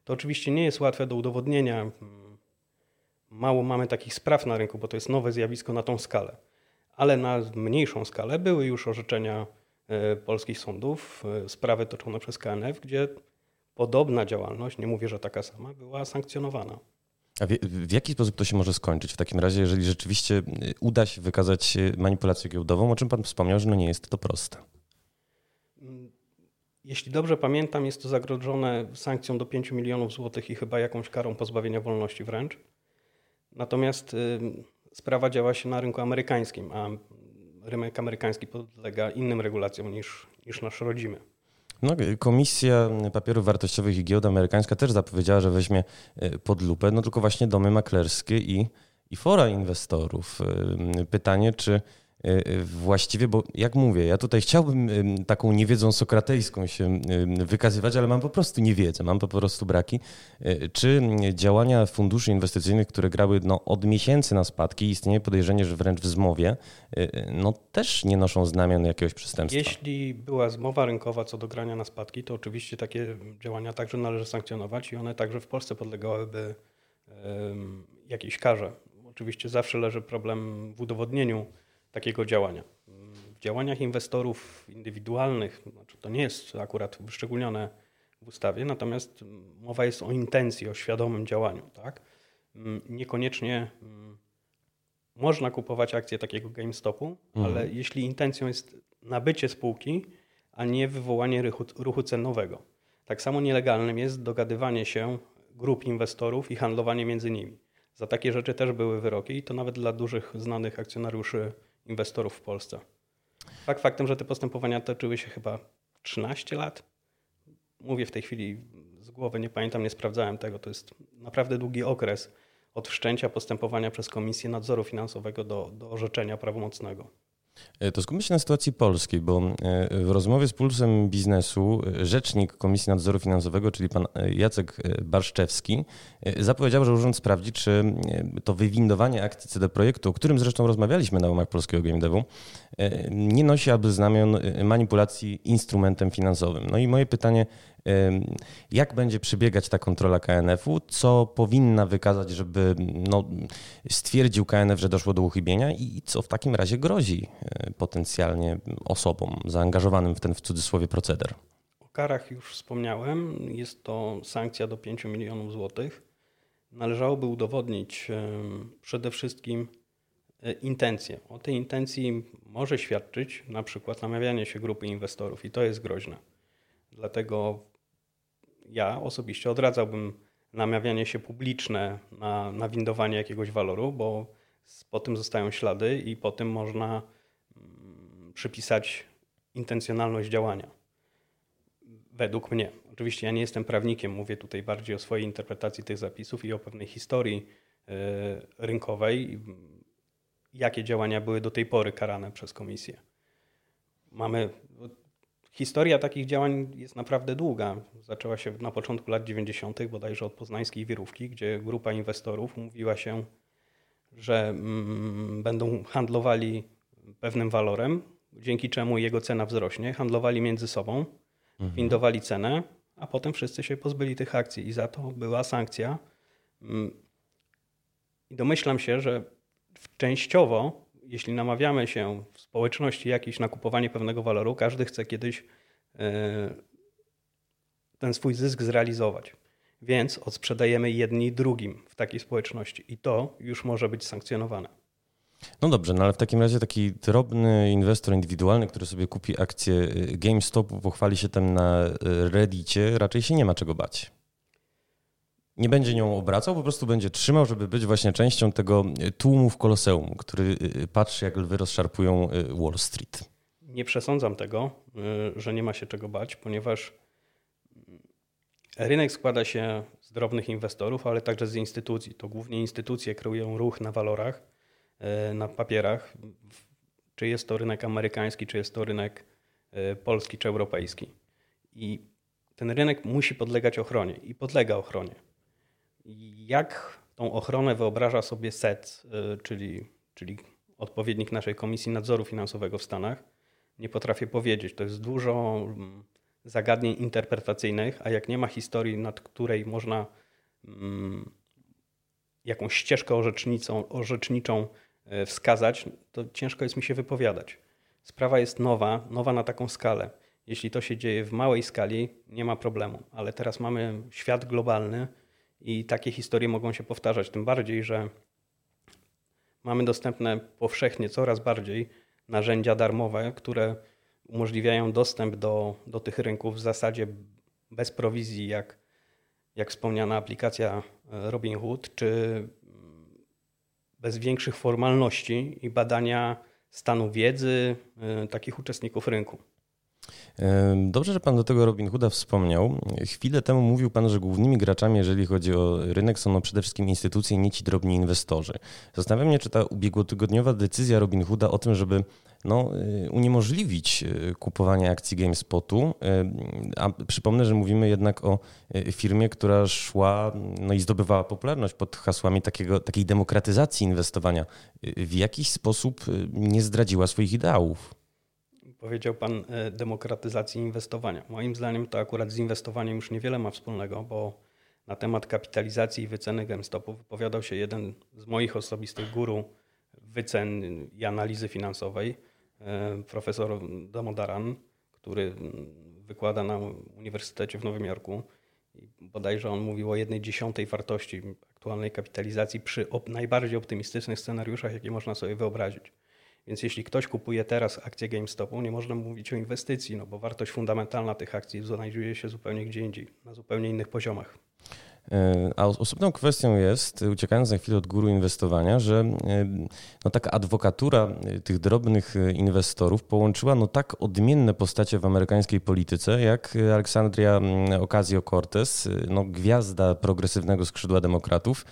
To oczywiście nie jest łatwe do udowodnienia. Mm, mało mamy takich spraw na rynku, bo to jest nowe zjawisko na tą skalę. Ale na mniejszą skalę były już orzeczenia polskich sądów, sprawy toczone przez KNF, gdzie podobna działalność, nie mówię, że taka sama, była sankcjonowana. A w, w, jaki sposób to się może skończyć w takim razie, jeżeli rzeczywiście y, uda się wykazać manipulację giełdową, o czym Pan wspomniał, że no nie jest to proste? Mm, jeśli dobrze pamiętam, jest to zagrożone sankcją do 5 milionów złotych i chyba jakąś karą pozbawienia wolności wręcz. Natomiast y, sprawa działa się na rynku amerykańskim, a rynek amerykański podlega innym regulacjom niż, niż nasz rodzimy. No, Komisja Papierów Wartościowych i Giełda Amerykańska też zapowiedziała, że weźmie e, pod lupę, no tylko właśnie domy maklerskie i, i fora inwestorów. E, pytanie, czy właściwie, bo jak mówię, ja tutaj chciałbym taką niewiedzą sokratejską się wykazywać, ale mam po prostu niewiedzę, mam po prostu braki. E, czy działania funduszy inwestycyjnych, które grały no, od miesięcy na spadki, istnieje podejrzenie, że wręcz w zmowie, no też nie noszą znamion jakiegoś przestępstwa? Jeśli była zmowa rynkowa co do grania na spadki, to oczywiście takie działania także należy sankcjonować i one także w Polsce podlegałyby jakiejś karze. Oczywiście zawsze leży problem w udowodnieniu takiego działania. W działaniach inwestorów indywidualnych, znaczy to nie jest akurat wyszczególnione w ustawie, natomiast mowa jest o intencji, o świadomym działaniu. Tak? Niekoniecznie mm, można kupować akcje takiego GameStopu, mhm. ale jeśli intencją jest nabycie spółki, a nie wywołanie ruchu, ruchu cenowego. Tak samo nielegalnym jest dogadywanie się grup inwestorów i handlowanie między nimi. Za takie rzeczy też były wyroki i to nawet dla dużych, znanych akcjonariuszy inwestorów w Polsce. Fakt faktem, że te postępowania toczyły się chyba 13 lat. Mówię w tej chwili z głowy, nie pamiętam, nie sprawdzałem tego. To jest naprawdę długi okres od wszczęcia postępowania przez Komisję Nadzoru Finansowego do, do orzeczenia prawomocnego. E, to skupmy się na sytuacji polskiej, bo e, w rozmowie z Pulsem Biznesu e, rzecznik Komisji Nadzoru Finansowego, czyli pan Jacek Barszczewski, zapowiedział, że urząd sprawdzi, czy to wywindowanie akcji CD Projektu, o którym zresztą rozmawialiśmy na łamach polskiego GameDevu, nie nosi aby znamion manipulacji instrumentem finansowym. No i moje pytanie jak będzie przebiegać ta kontrola KNF-u? Co powinna wykazać, żeby no, stwierdził KNF, że doszło do uchybienia i co w takim razie grozi e, potencjalnie osobom zaangażowanym w ten w cudzysłowie proceder? O karach już wspomniałem. Jest to sankcja do 5 milionów złotych. należałoby udowodnić przede wszystkim e, intencję. O tej intencji może świadczyć na przykład namawianie się grupy inwestorów i to jest groźne. Dlatego ja osobiście odradzałbym namawianie się publiczne na, na windowanie jakiegoś waloru, bo po tym zostają ślady i po tym można mm, przypisać intencjonalność działania. Według mnie. Oczywiście ja nie jestem prawnikiem, mówię tutaj bardziej o swojej interpretacji tych zapisów i o pewnej historii e, rynkowej, jakie działania były do tej pory karane przez komisję. Mamy Historia takich działań jest naprawdę długa. Zaczęła się na początku lat 90., bodajże od poznańskiej wirówki, gdzie grupa inwestorów mówiła się, że mm, będą handlowali pewnym walorem, dzięki czemu jego cena wzrośnie. Handlowali między sobą, mhm. windowali cenę, a potem wszyscy się pozbyli tych akcji i za to była sankcja. Mm, I domyślam się, że częściowo jeśli namawiamy się w społeczności jakiejś na kupowanie pewnego waloru, każdy chce kiedyś e, ten swój zysk zrealizować. Więc odsprzedajemy jedni drugim w takiej społeczności i to już może być sankcjonowane. No dobrze, no ale w takim razie taki drobny inwestor indywidualny, który sobie kupi akcję e, GameStopu, pochwali się tam na e, Reddicie, raczej się nie ma czego bać nie będzie nią obracał, po prostu będzie trzymał, żeby być właśnie częścią tego tłumu w koloseum, który y, y, patrzy, jak lwy rozszarpują Wall Street. Nie przesądzam tego, że nie ma się czego bać, ponieważ rynek składa się z drobnych inwestorów, ale także z instytucji. To głównie instytucje kreują ruch na walorach, na papierach. Czy jest to rynek amerykański, czy jest to rynek polski, czy europejski. I ten rynek musi podlegać ochronie i podlega ochronie. Jak tą ochronę wyobraża sobie SET, y, czyli, czyli odpowiednik naszej Komisji Nadzoru Finansowego w Stanach, nie potrafię powiedzieć. To jest dużo mm, zagadnień interpretacyjnych, a jak nie ma historii, nad której można um, jakąś ścieżkę orzeczniczą, orzeczniczą y, wskazać, to ciężko jest mi się wypowiadać. Sprawa jest nowa, nowa na taką skalę. Jeśli to się dzieje w małej skali, nie ma problemu, ale teraz mamy świat globalny, i takie historie mogą się powtarzać, tym bardziej, że mamy dostępne powszechnie coraz bardziej narzędzia darmowe, które umożliwiają dostęp do, do tych rynków w zasadzie bez prowizji, jak, jak wspomniana aplikacja e, Robinhood, czy bez większych formalności i badania stanu wiedzy e, takich uczestników rynku. Dobrze, że Pan do tego Robin Hooda wspomniał. Chwilę temu mówił Pan, że głównymi graczami, jeżeli chodzi o rynek, są no przede wszystkim instytucje, nie ci drobni inwestorzy. Zastanawiam się, czy ta ubiegłotygodniowa decyzja Robin Hooda o tym, żeby no, y, uniemożliwić y, kupowanie akcji GameSpotu, y, a przypomnę, że mówimy jednak o firmie, która szła no i zdobywała popularność pod hasłami takiego, takiej demokratyzacji inwestowania, w jakiś sposób nie zdradziła swoich ideałów. Powiedział Pan e, demokratyzacji inwestowania. Moim zdaniem to akurat z inwestowaniem już niewiele ma wspólnego, bo na temat kapitalizacji i wyceny GameStopu wypowiadał się jeden z moich osobistych guru wycen i analizy finansowej, e, profesor Damodaran, który wykłada na Uniwersytecie w Nowym Jorku. I bodajże on mówił o jednej dziesiątej wartości aktualnej kapitalizacji przy najbardziej optymistycznych scenariuszach, jakie można sobie wyobrazić. Więc jeśli ktoś kupuje teraz akcję GameStopu, nie można mówić o inwestycji, no bo wartość fundamentalna tych akcji znajduje się zupełnie gdzie indziej, na zupełnie innych poziomach. E, a osobną kwestią jest, uciekając na chwilę od góry inwestowania, że e, no, taka adwokatura e, tych drobnych inwestorów połączyła no, tak odmienne postacie w amerykańskiej polityce, jak Aleksandria Ocasio-Cortez, no, gwiazda progresywnego skrzydła demokratów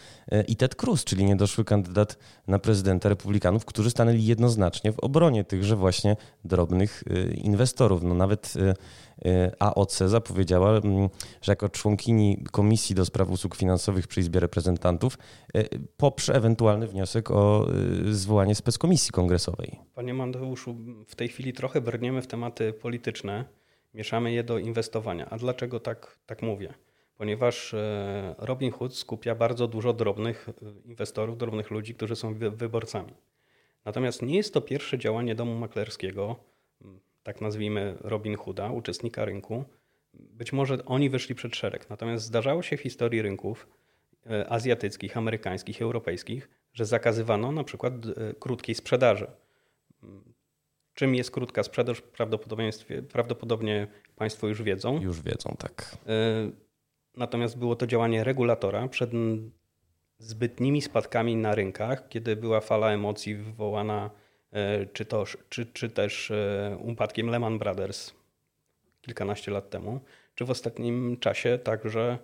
i Ted Cruz, czyli niedoszły kandydat na prezydenta republikanów, którzy stanęli jednoznacznie w obronie tychże właśnie drobnych inwestorów. No, nawet AOC zapowiedziała, mm, że jako członkini Komisji do Spraw Usług Finansowych przy Izbie Reprezentantów y, poprze ewentualny wniosek o y, zwołanie speckomisji kongresowej. Panie Mandeuszu, w tej chwili trochę brniemy w tematy polityczne, mieszamy je do inwestowania. A dlaczego tak, tak mówię? Ponieważ Robin Hood skupia bardzo dużo drobnych inwestorów, drobnych ludzi, którzy są wyborcami. Natomiast nie jest to pierwsze działanie domu maklerskiego, tak nazwijmy Robin Hooda, uczestnika rynku, być może oni wyszli przed szereg. Natomiast zdarzało się w historii rynków, e, azjatyckich, amerykańskich, europejskich, że zakazywano na przykład e, krótkiej sprzedaży. Czym jest krótka sprzedaż? Prawdopodobnie Państwo już wiedzą. Już wiedzą, tak. Natomiast było to działanie regulatora przed zbytnimi spadkami na rynkach, kiedy była fala emocji wywołana czy, to, czy, czy też upadkiem Lehman Brothers kilkanaście lat temu, czy w ostatnim czasie także e,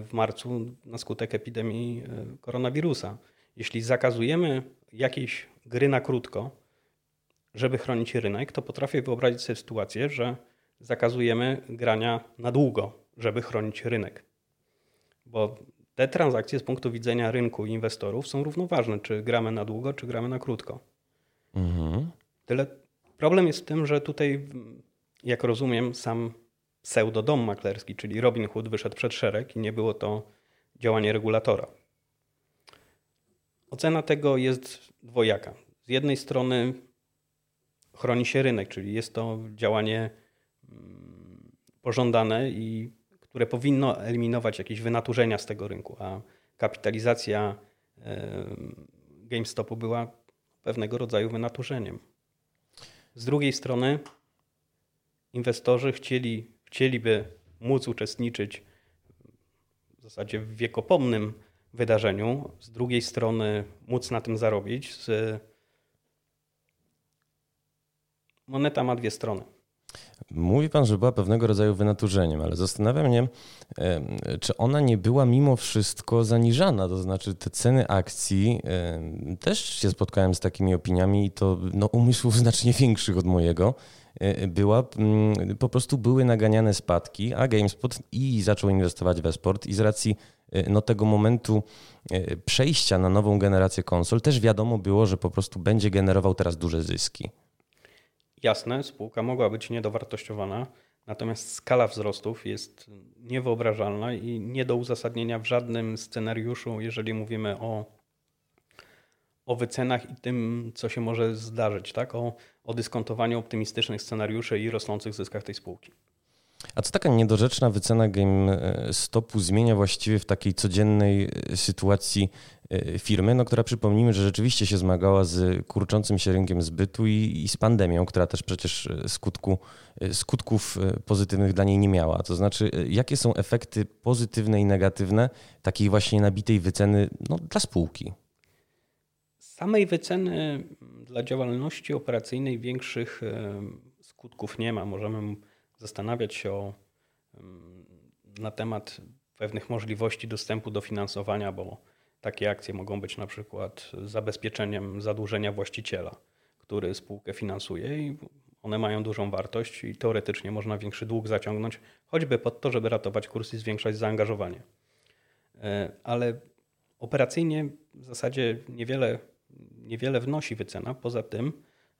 w marcu na skutek epidemii e, koronawirusa. Jeśli zakazujemy jakiejś gry na krótko, żeby chronić rynek, to potrafię wyobrazić sobie sytuację, że zakazujemy grania na długo, żeby chronić rynek. Bo te transakcje z punktu widzenia rynku i inwestorów są równoważne, czy gramy na długo, czy gramy na krótko. Mhm. Tyle. Problem jest w tym, że tutaj jak rozumiem, sam pseudodom maklerski, czyli Robin Hood, wyszedł przed szereg i nie było to działanie regulatora. Ocena tego jest dwojaka. Z jednej strony chroni się rynek, czyli jest to działanie mm, pożądane i które powinno eliminować jakieś wynaturzenia z tego rynku, a kapitalizacja GameStopu była pewnego rodzaju wynaturzeniem. Z drugiej strony inwestorzy chcieli, chcieliby móc uczestniczyć w zasadzie w wiekopomnym wydarzeniu, z drugiej strony móc na tym zarobić. Moneta ma dwie strony. Mówi pan, że była pewnego rodzaju wynaturzeniem, ale zastanawia mnie, czy ona nie była mimo wszystko zaniżana. To znaczy, te ceny akcji też się spotkałem z takimi opiniami i to no, umysłów znacznie większych od mojego. E, była, po prostu były naganiane spadki, a GameSpot i zaczął inwestować we sport i z racji e, no, tego momentu e, przejścia na nową generację konsol też wiadomo było, że po prostu będzie generował teraz duże zyski. Jasne, spółka mogła być niedowartościowana, natomiast skala wzrostów jest niewyobrażalna i nie do uzasadnienia w żadnym scenariuszu, jeżeli mówimy o o wycenach i tym, co się może zdarzyć, tak? o, o dyskontowaniu optymistycznych scenariuszy i rosnących zyskach tej spółki. A co taka niedorzeczna wycena GameStopu zmienia właściwie w takiej codziennej e, sytuacji e, firmy, no, która przypomnijmy, że rzeczywiście się zmagała z kurczącym się rynkiem zbytu i, i z pandemią, która też przecież e, skutku, skutków pozytywnych dla niej nie miała. To znaczy, jakie są efekty pozytywne i negatywne takiej właśnie nabitej wyceny no, dla spółki? Samej wyceny dla działalności operacyjnej większych e, skutków nie ma. Możemy zastanawiać się na temat pewnych możliwości dostępu do finansowania, bo takie akcje mogą być na przykład zabezpieczeniem zadłużenia właściciela, który spółkę finansuje i one mają dużą wartość i teoretycznie można większy dług zaciągnąć, choćby pod to, żeby ratować kurs i zwiększać zaangażowanie. E, ale operacyjnie w zasadzie niewiele niewiele wnosi wycena, poza tym,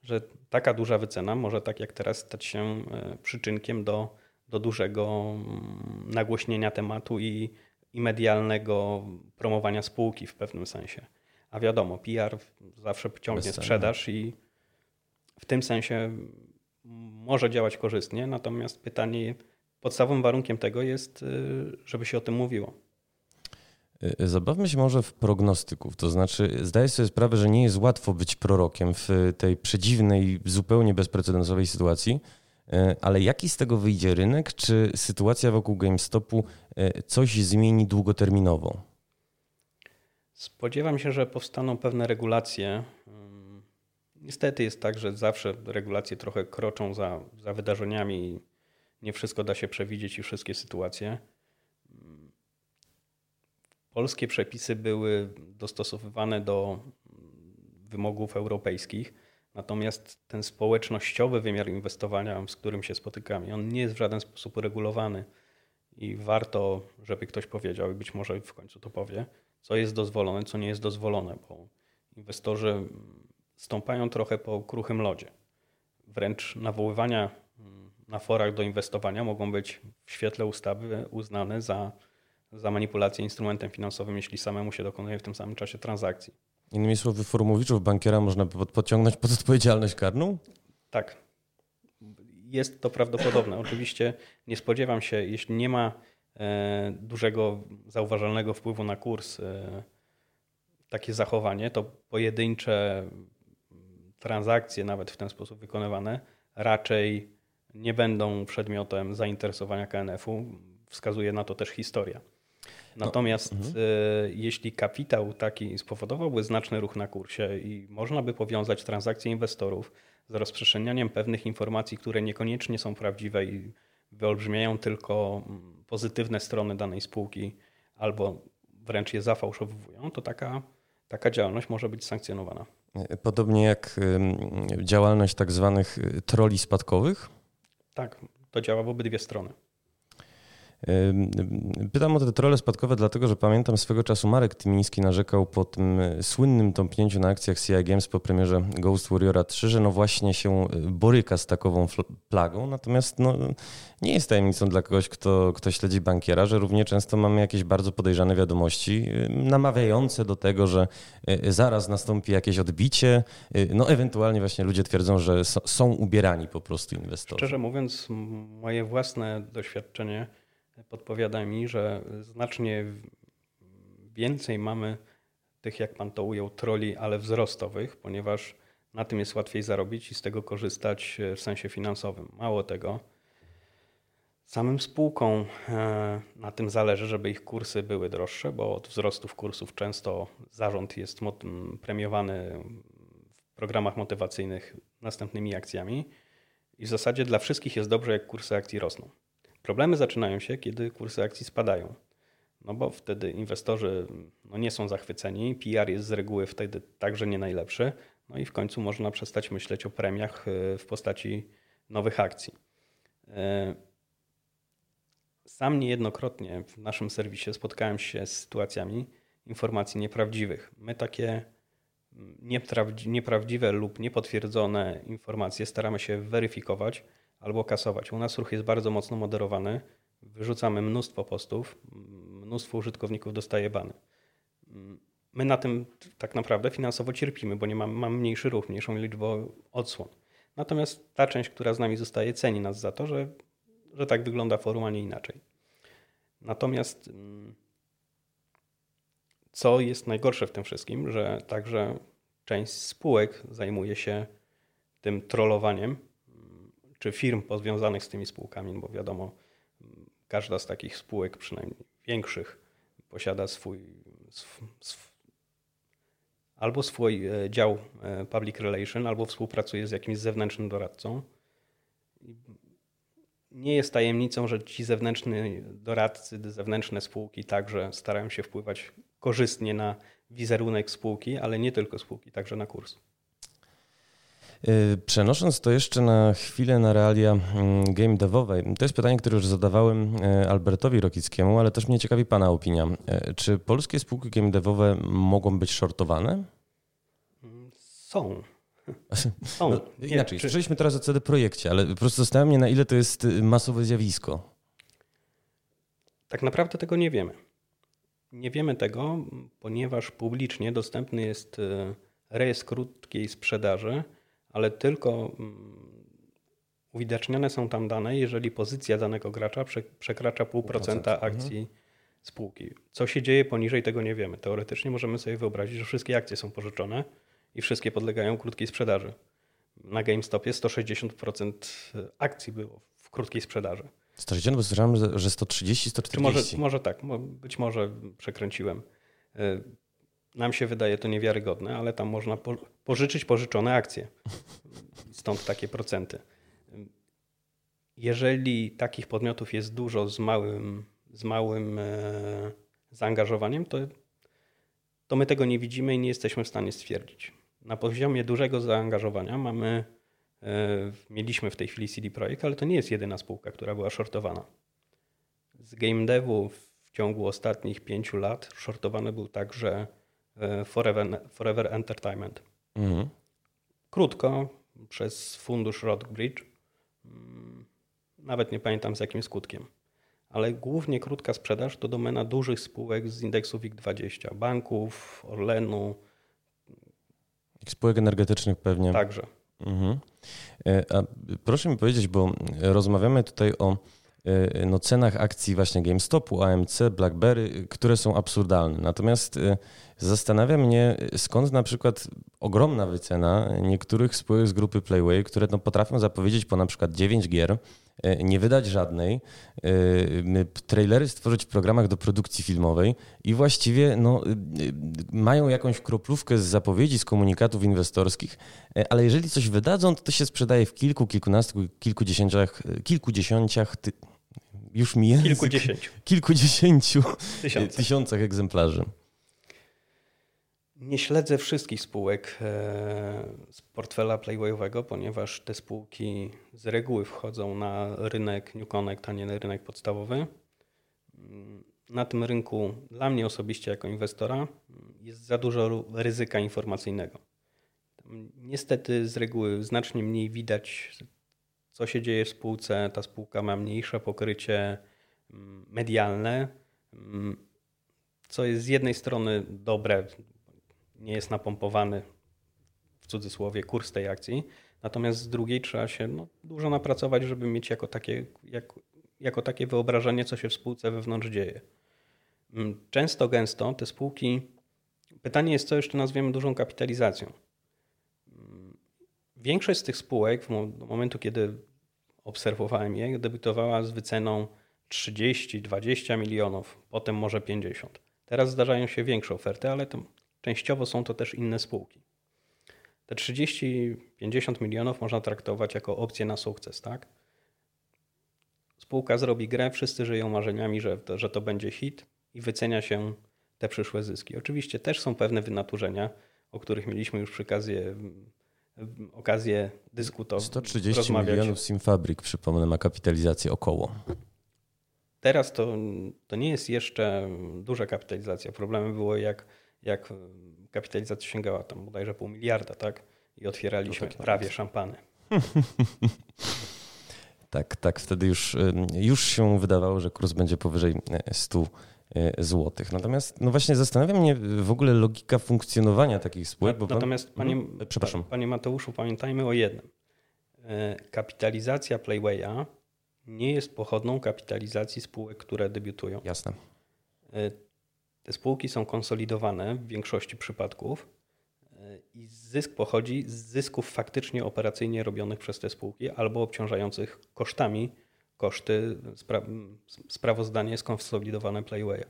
że taka duża wycena może tak jak teraz stać się e, przyczynkiem do, do dużego mm, nagłośnienia tematu i, i medialnego promowania spółki w pewnym sensie. A wiadomo, PR zawsze ciągnie sprzedaż i w tym sensie może działać korzystnie, natomiast pytanie, podstawowym warunkiem tego jest, e, żeby się o tym mówiło. Y, zabawmy się może w prognostyków, to znaczy zdaję sobie sprawę, że nie jest łatwo być prorokiem w tej przedziwnej, zupełnie bezprecedensowej sytuacji, y, ale jaki z tego wyjdzie rynek? Czy sytuacja wokół GameStopu y, coś zmieni długoterminowo? Spodziewam się, że powstaną pewne regulacje. Niestety jest tak, że zawsze regulacje trochę kroczą za, za wydarzeniami nie wszystko da się przewidzieć i wszystkie sytuacje. Polskie przepisy były dostosowywane do wymogów europejskich, natomiast ten społecznościowy wymiar inwestowania, z którym się spotykamy, on nie jest w żaden sposób uregulowany i warto, żeby ktoś powiedział, i być może w końcu to powie, co jest dozwolone, co nie jest dozwolone, bo inwestorzy stąpają trochę po kruchym lodzie. Wręcz nawoływania na forach do inwestowania mogą być w świetle ustawy uznane za za manipulację instrumentem finansowym, jeśli samemu się dokonuje w tym samym czasie transakcji. Innymi słowy, formułowiczów bankiera można podciągnąć pod odpowiedzialność karną? Tak. Jest to prawdopodobne. Oczywiście nie spodziewam się, jeśli nie ma dużego, zauważalnego wpływu na kurs takie zachowanie, to pojedyncze transakcje, nawet w ten sposób wykonywane, raczej nie będą przedmiotem zainteresowania KNF-u. Wskazuje na to też historia. No, Natomiast no, jeśli kapitał taki spowodowałby znaczny ruch na kursie i można by powiązać transakcje inwestorów z rozprzestrzenianiem pewnych informacji, które niekoniecznie są prawdziwe i wyolbrzymiają tylko mm, pozytywne strony danej spółki albo wręcz je zafałszowują, to taka, taka działalność może być sankcjonowana. Podobnie jak działalność tak zwanych y, troli spadkowych? Tak, to działa w obydwie strony. Pytam o te trole spadkowe, dlatego że pamiętam swego czasu Marek Tymiński narzekał po tym e, słynnym tąpnięciu na akcjach CI Games po premierze Ghost Warriora 3, że no właśnie się e, boryka z takową plagą. Natomiast no, nie jest tajemnicą dla kogoś, kto, kto śledzi bankiera, że równie często mamy jakieś bardzo podejrzane wiadomości, namawiające do tego, że e, zaraz nastąpi jakieś odbicie. No ewentualnie właśnie ludzie twierdzą, że są ubierani po prostu inwestorzy. Szczerze mówiąc, moje własne doświadczenie podpowiada mi, że znacznie więcej mamy tych, jak pan to ujął, troli, ale wzrostowych, ponieważ na tym jest łatwiej zarobić i z tego korzystać w sensie finansowym. Mało tego, samym spółkom e, na tym zależy, żeby ich kursy były droższe, bo od wzrostów kursów często zarząd jest premiowany w programach motywacyjnych następnymi akcjami i w zasadzie dla wszystkich jest dobrze, jak kursy akcji rosną. Problemy zaczynają się, kiedy kursy akcji spadają. No bo wtedy inwestorzy no nie są zachwyceni, PR jest z reguły wtedy także nie najlepszy, no i w końcu można przestać myśleć o premiach e, w postaci nowych akcji. E, sam niejednokrotnie w naszym serwisie spotkałem się z sytuacjami informacji nieprawdziwych. My takie nieprawdziwe lub niepotwierdzone informacje staramy się weryfikować albo kasować. U nas ruch jest bardzo mocno moderowany. Wyrzucamy mnóstwo postów, mnóstwo użytkowników dostaje bany. My na tym tak naprawdę finansowo cierpimy, bo nie mam, mam mniejszy ruch, mniejszą liczbę odsłon. Natomiast ta część, która z nami zostaje, ceni nas za to, że, że tak wygląda forum, a nie inaczej. Natomiast mm, co jest najgorsze w tym wszystkim, że także część spółek zajmuje się tym trollowaniem, czy firm powiązanych z tymi spółkami, bo wiadomo, każda z takich spółek, przynajmniej większych, posiada swój, sw, albo swój e, dział e, public relation, albo współpracuje z jakimś zewnętrznym doradcą. Nie jest tajemnicą, że ci zewnętrzni doradcy, zewnętrzne spółki także starają się wpływać korzystnie na wizerunek spółki, ale nie tylko spółki, także na kurs. Y, przenosząc to jeszcze na chwilę na realia mm, game devowe, to jest pytanie, które już zadawałem y, Albertowi Rokickiemu, ale też mnie ciekawi Pana opinia. Y, czy polskie spółki game devowe mogą być shortowane? Są. Są. No, inaczej, czy... słyszeliśmy teraz o CD Projekcie, ale po prostu zastanawiam mnie, na ile to jest masowe zjawisko. Tak naprawdę tego nie wiemy. Nie wiemy tego, ponieważ publicznie dostępny jest rejestr krótkiej sprzedaży, ale tylko mm, uwidaczniane są tam dane, jeżeli pozycja danego gracza przekracza 0,5% mhm. akcji spółki. Co się dzieje poniżej, tego nie wiemy. Teoretycznie możemy sobie wyobrazić, że wszystkie akcje są pożyczone i wszystkie podlegają krótkiej sprzedaży. Na GameStopie 160% akcji było w krótkiej sprzedaży. 160, bo słyszałem, że 130, 140. Może, może tak, być może przekręciłem. Nam się wydaje to niewiarygodne, ale tam można pożyczyć pożyczone akcje. Stąd takie procenty. Jeżeli takich podmiotów jest dużo z małym, z małym e, zaangażowaniem, to, to my tego nie widzimy i nie jesteśmy w stanie stwierdzić. Na poziomie dużego zaangażowania mamy, e, mieliśmy w tej chwili CD Projekt, ale to nie jest jedyna spółka, która była shortowana. Z game devu w ciągu ostatnich pięciu lat shortowany był także Forever, Forever Entertainment. Mhm. Krótko, przez fundusz Rodbridge. Mm, nawet nie pamiętam z jakim skutkiem. Ale głównie krótka sprzedaż to domena dużych spółek z indeksu WIG20, banków, Orlenu. Spółek energetycznych pewnie. Także. Mhm. E, a proszę mi powiedzieć, bo rozmawiamy tutaj o no, cenach akcji właśnie GameStopu, AMC, BlackBerry, które są absurdalne. Natomiast zastanawia mnie, skąd na przykład ogromna wycena niektórych spółek z grupy Playway, które no, potrafią zapowiedzieć po na przykład 9 gier, E, nie wydać żadnej, e, trailery stworzyć w programach do produkcji filmowej i właściwie no, e, mają jakąś kroplówkę z zapowiedzi, z komunikatów inwestorskich, ale jeżeli coś wydadzą, to to się sprzedaje w kilku, kilkunastu, kilkudziesięciach, kilkudziesięciach ty, już mi język, kilkudziesięciu, kilkudziesięciu tysiącach egzemplarzy. Nie śledzę wszystkich spółek e, z portfela Playwayowego, ponieważ te spółki z reguły wchodzą na rynek New Connect, a nie na rynek podstawowy. Na tym rynku dla mnie osobiście jako inwestora jest za dużo ryzyka informacyjnego. Niestety z reguły znacznie mniej widać, co się dzieje w spółce. Ta spółka ma mniejsze pokrycie mm, medialne, mm, co jest z jednej strony dobre, nie jest napompowany w cudzysłowie kurs tej akcji. Natomiast z drugiej trzeba się no, dużo napracować, żeby mieć jako takie, jak, jako takie wyobrażenie, co się w spółce wewnątrz dzieje. Mm, często, gęsto te spółki. Pytanie jest, co jeszcze nazwiemy dużą kapitalizacją. Mm, większość z tych spółek, do momentu kiedy obserwowałem je, debiutowała z wyceną 30-20 milionów, potem może 50. Teraz zdarzają się większe oferty, ale to Częściowo są to też inne spółki. Te 30-50 milionów można traktować jako opcję na sukces, tak? Spółka zrobi grę, wszyscy żyją marzeniami, że że to będzie hit i wycenia się te przyszłe zyski. Oczywiście też są pewne wynaturzenia, o których mieliśmy już przy okazję, dyskutować. 130 rozmawiać. milionów Simfabrik, przypomnę, ma kapitalizację około. Teraz to, to nie jest jeszcze duża kapitalizacja. Problemem było, jak jak kapitalizacja sięgała tam bodajże pół miliarda, tak? I otwieraliśmy tak prawie szampany. tak, tak. Wtedy już, już się wydawało, że kurs będzie powyżej 100 e, złotych. Natomiast no właśnie zastanawia mnie w ogóle logika funkcjonowania takich spółek. Bo Natomiast pan, panie, hmm? Przepraszam. panie Mateuszu, pamiętajmy o jednym. Kapitalizacja Playwaya nie jest pochodną kapitalizacji spółek, które debiutują. Jasne. Te spółki są konsolidowane w większości przypadków e, i zysk pochodzi z zysków faktycznie operacyjnie robionych przez te spółki albo obciążających kosztami koszty spra sprawozdanie skonsolidowane Playwaya.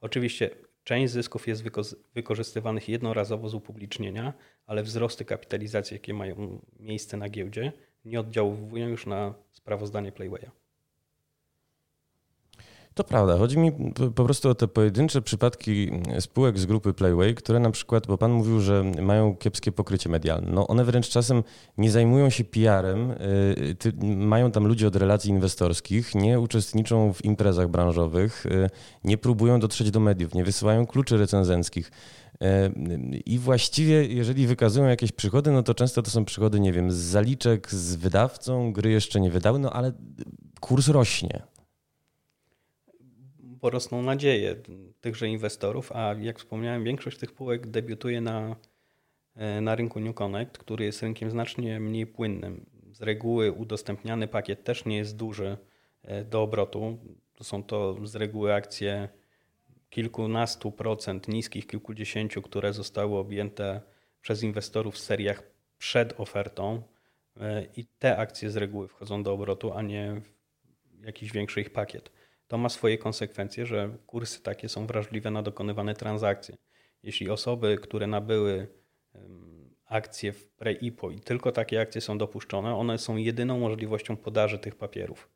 Oczywiście część zysków jest wyko wykorzystywanych jednorazowo z upublicznienia, ale wzrosty kapitalizacji, jakie mają miejsce na giełdzie, nie oddziałują już na sprawozdanie Playwaya. To prawda. Chodzi mi po prostu o te pojedyncze przypadki spółek z grupy Playway, które na przykład, bo pan mówił, że mają kiepskie pokrycie medialne. No one wręcz czasem nie zajmują się PR-em, y, mają tam ludzi od relacji inwestorskich, nie uczestniczą w imprezach branżowych, y, nie próbują dotrzeć do mediów, nie wysyłają kluczy recenzenckich. Y, I właściwie, jeżeli wykazują jakieś przychody, no to często to są przychody, nie wiem, z zaliczek z wydawcą, gry jeszcze nie wydały, no ale kurs rośnie porosną nadzieje tychże inwestorów, a jak wspomniałem, większość tych spółek debiutuje na, e, na rynku New Connect, który jest rynkiem znacznie mniej płynnym. Z reguły udostępniany pakiet też nie jest duży e, do obrotu. Są to z reguły akcje kilkunastu procent, niskich kilkudziesięciu, które zostały objęte przez inwestorów w seriach przed ofertą e, i te akcje z reguły wchodzą do obrotu, a nie jakiś większy ich pakiet to ma swoje konsekwencje, że kursy takie są wrażliwe na dokonywane transakcje. Jeśli osoby, które nabyły akcje w pre-IPO i tylko takie akcje są dopuszczone, one są jedyną możliwością podaży tych papierów.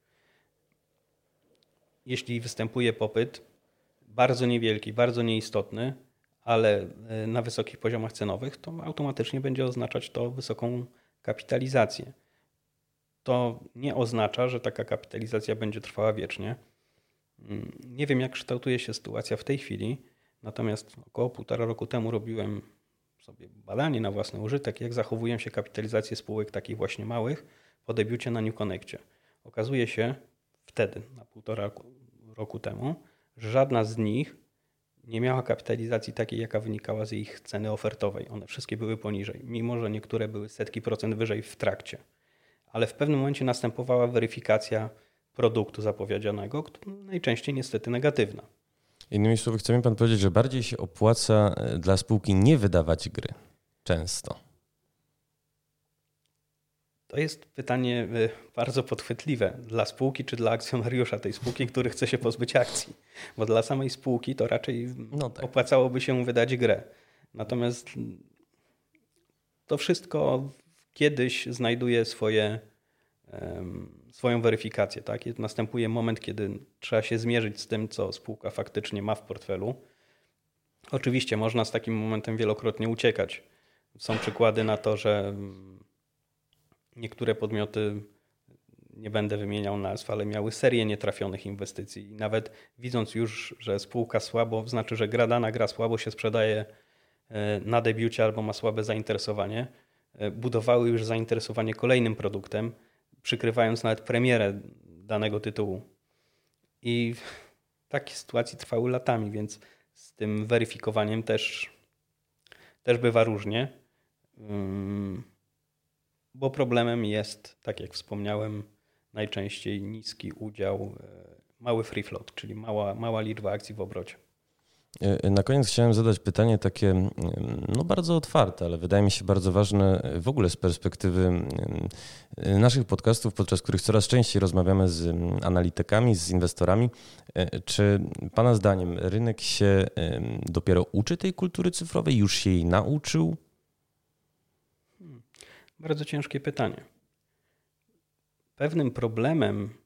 Jeśli występuje popyt, bardzo niewielki, bardzo nieistotny, ale e, na wysokich poziomach cenowych, to automatycznie będzie oznaczać to wysoką kapitalizację. To nie oznacza, że taka kapitalizacja będzie trwała wiecznie nie wiem, jak kształtuje się sytuacja w tej chwili, natomiast około półtora roku temu robiłem sobie badanie na własny użytek, jak zachowują się kapitalizacje spółek takich właśnie małych po debiucie na New Connectie. Okazuje się wtedy, na półtora roku temu, że żadna z nich nie miała kapitalizacji takiej, jaka wynikała z ich ceny ofertowej. One wszystkie były poniżej, mimo że niektóre były setki procent wyżej w trakcie. Ale w pewnym momencie następowała weryfikacja produktu zapowiedzianego, najczęściej niestety negatywna. Innymi słowy, chce mi pan powiedzieć, że bardziej się opłaca e, dla spółki nie wydawać gry. Często. To jest pytanie e, bardzo podchwytliwe. Dla spółki czy dla akcjonariusza tej spółki, który chce się pozbyć akcji? Bo dla samej spółki to raczej no tak. opłacałoby się wydać grę. Natomiast to wszystko kiedyś znajduje swoje, swoją weryfikację. Tak? Następuje moment, kiedy trzeba się zmierzyć z tym, co spółka faktycznie ma w portfelu. Oczywiście można z takim momentem wielokrotnie uciekać. Są przykłady na to, że niektóre podmioty, nie będę wymieniał nazw, ale miały serię nietrafionych inwestycji. I nawet widząc już, że spółka słabo, znaczy, że gra dana gra słabo się sprzedaje e, na debiucie albo ma słabe zainteresowanie, e, budowały już zainteresowanie kolejnym produktem, przykrywając nawet premierę danego tytułu. I takie sytuacje trwały latami, więc z tym weryfikowaniem też, też bywa różnie. Bo problemem jest, tak jak wspomniałem, najczęściej niski udział, e, mały free float, czyli mała, mała liczba akcji w obrocie. E, na koniec chciałem zadać pytanie takie, mm, no bardzo otwarte, ale wydaje mi się bardzo ważne w ogóle z perspektywy mm, naszych podcastów, podczas których coraz częściej rozmawiamy z mm, analitykami, z inwestorami. E, czy Pana zdaniem rynek się dopiero uczy tej kultury cyfrowej, już się jej nauczył? Hmm, bardzo ciężkie pytanie. Pewnym problemem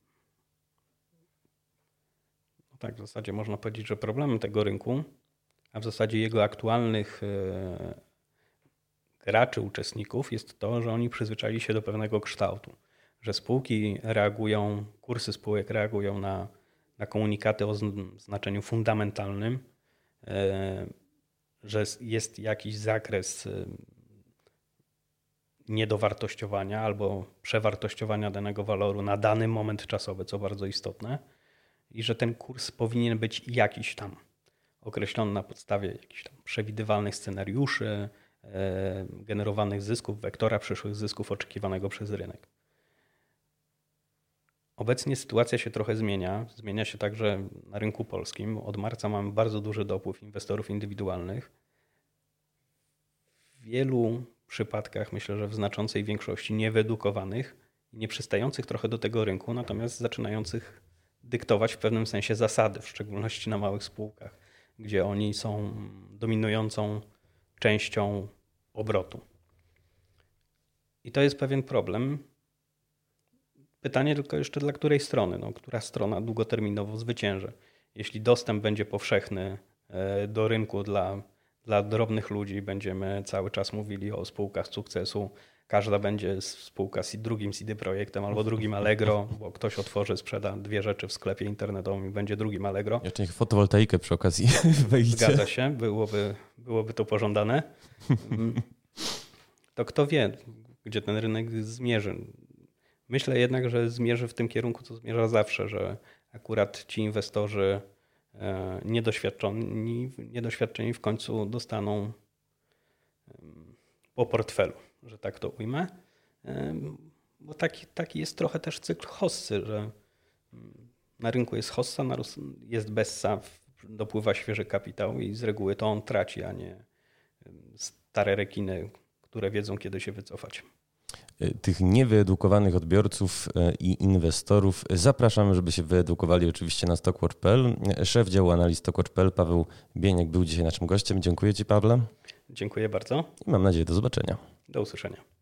tak, w zasadzie można powiedzieć, że problemem tego rynku, a w zasadzie jego aktualnych e, graczy, uczestników jest to, że oni przyzwyczaili się do pewnego kształtu, że spółki reagują, kursy spółek reagują na, na komunikaty o znaczeniu fundamentalnym, e, że jest jakiś zakres e, niedowartościowania albo przewartościowania danego waloru na dany moment czasowy, co bardzo istotne i że ten kurs powinien być jakiś tam określony na podstawie jakichś tam przewidywalnych scenariuszy, e, generowanych zysków, wektora przyszłych zysków oczekiwanego przez rynek. Obecnie sytuacja się trochę zmienia. Zmienia się także na rynku polskim. Od marca mamy bardzo duży dopływ inwestorów indywidualnych. W wielu przypadkach, myślę, że w znaczącej większości niewyedukowanych, nie przystających trochę do tego rynku, natomiast zaczynających dyktować w pewnym sensie zasady, w szczególności na małych spółkach, gdzie oni są dominującą częścią obrotu. I to jest pewien problem. Pytanie tylko jeszcze dla której strony, no, która strona długoterminowo zwycięży. Jeśli dostęp będzie powszechny e, do rynku dla, dla drobnych ludzi, będziemy cały czas mówili o spółkach sukcesu, każda będzie spółka z drugim CD Projektem albo drugim Allegro, bo ktoś otworzy, sprzeda dwie rzeczy w sklepie internetowym i będzie drugim Allegro. Jeszcze niech fotowoltaikę przy okazji wejdzie. Zgadza się, byłoby, byłoby to pożądane. To kto wie, gdzie ten rynek zmierzy. Myślę jednak, że zmierzy w tym kierunku, co zmierza zawsze, że akurat ci inwestorzy e, niedoświadczeni, niedoświadczeni w końcu dostaną po portfelu że tak to ujmę. Bo taki, taki jest trochę też cykl hossy, że mm, na rynku jest hossa, jest bessa, dopływa świeży kapitał i z reguły to on traci, a nie stare rekiny, które wiedzą, kiedy się wycofać. E, tych niewyedukowanych odbiorców e, i inwestorów zapraszamy, żeby się wyedukowali oczywiście na stockwatch.pl. Szef działu analiz stockwatch.pl Paweł Bieniek był dzisiaj naszym gościem. Dziękuję Ci Pawle. Dziękuję bardzo. I mam nadzieję do zobaczenia. Do usłyszenia.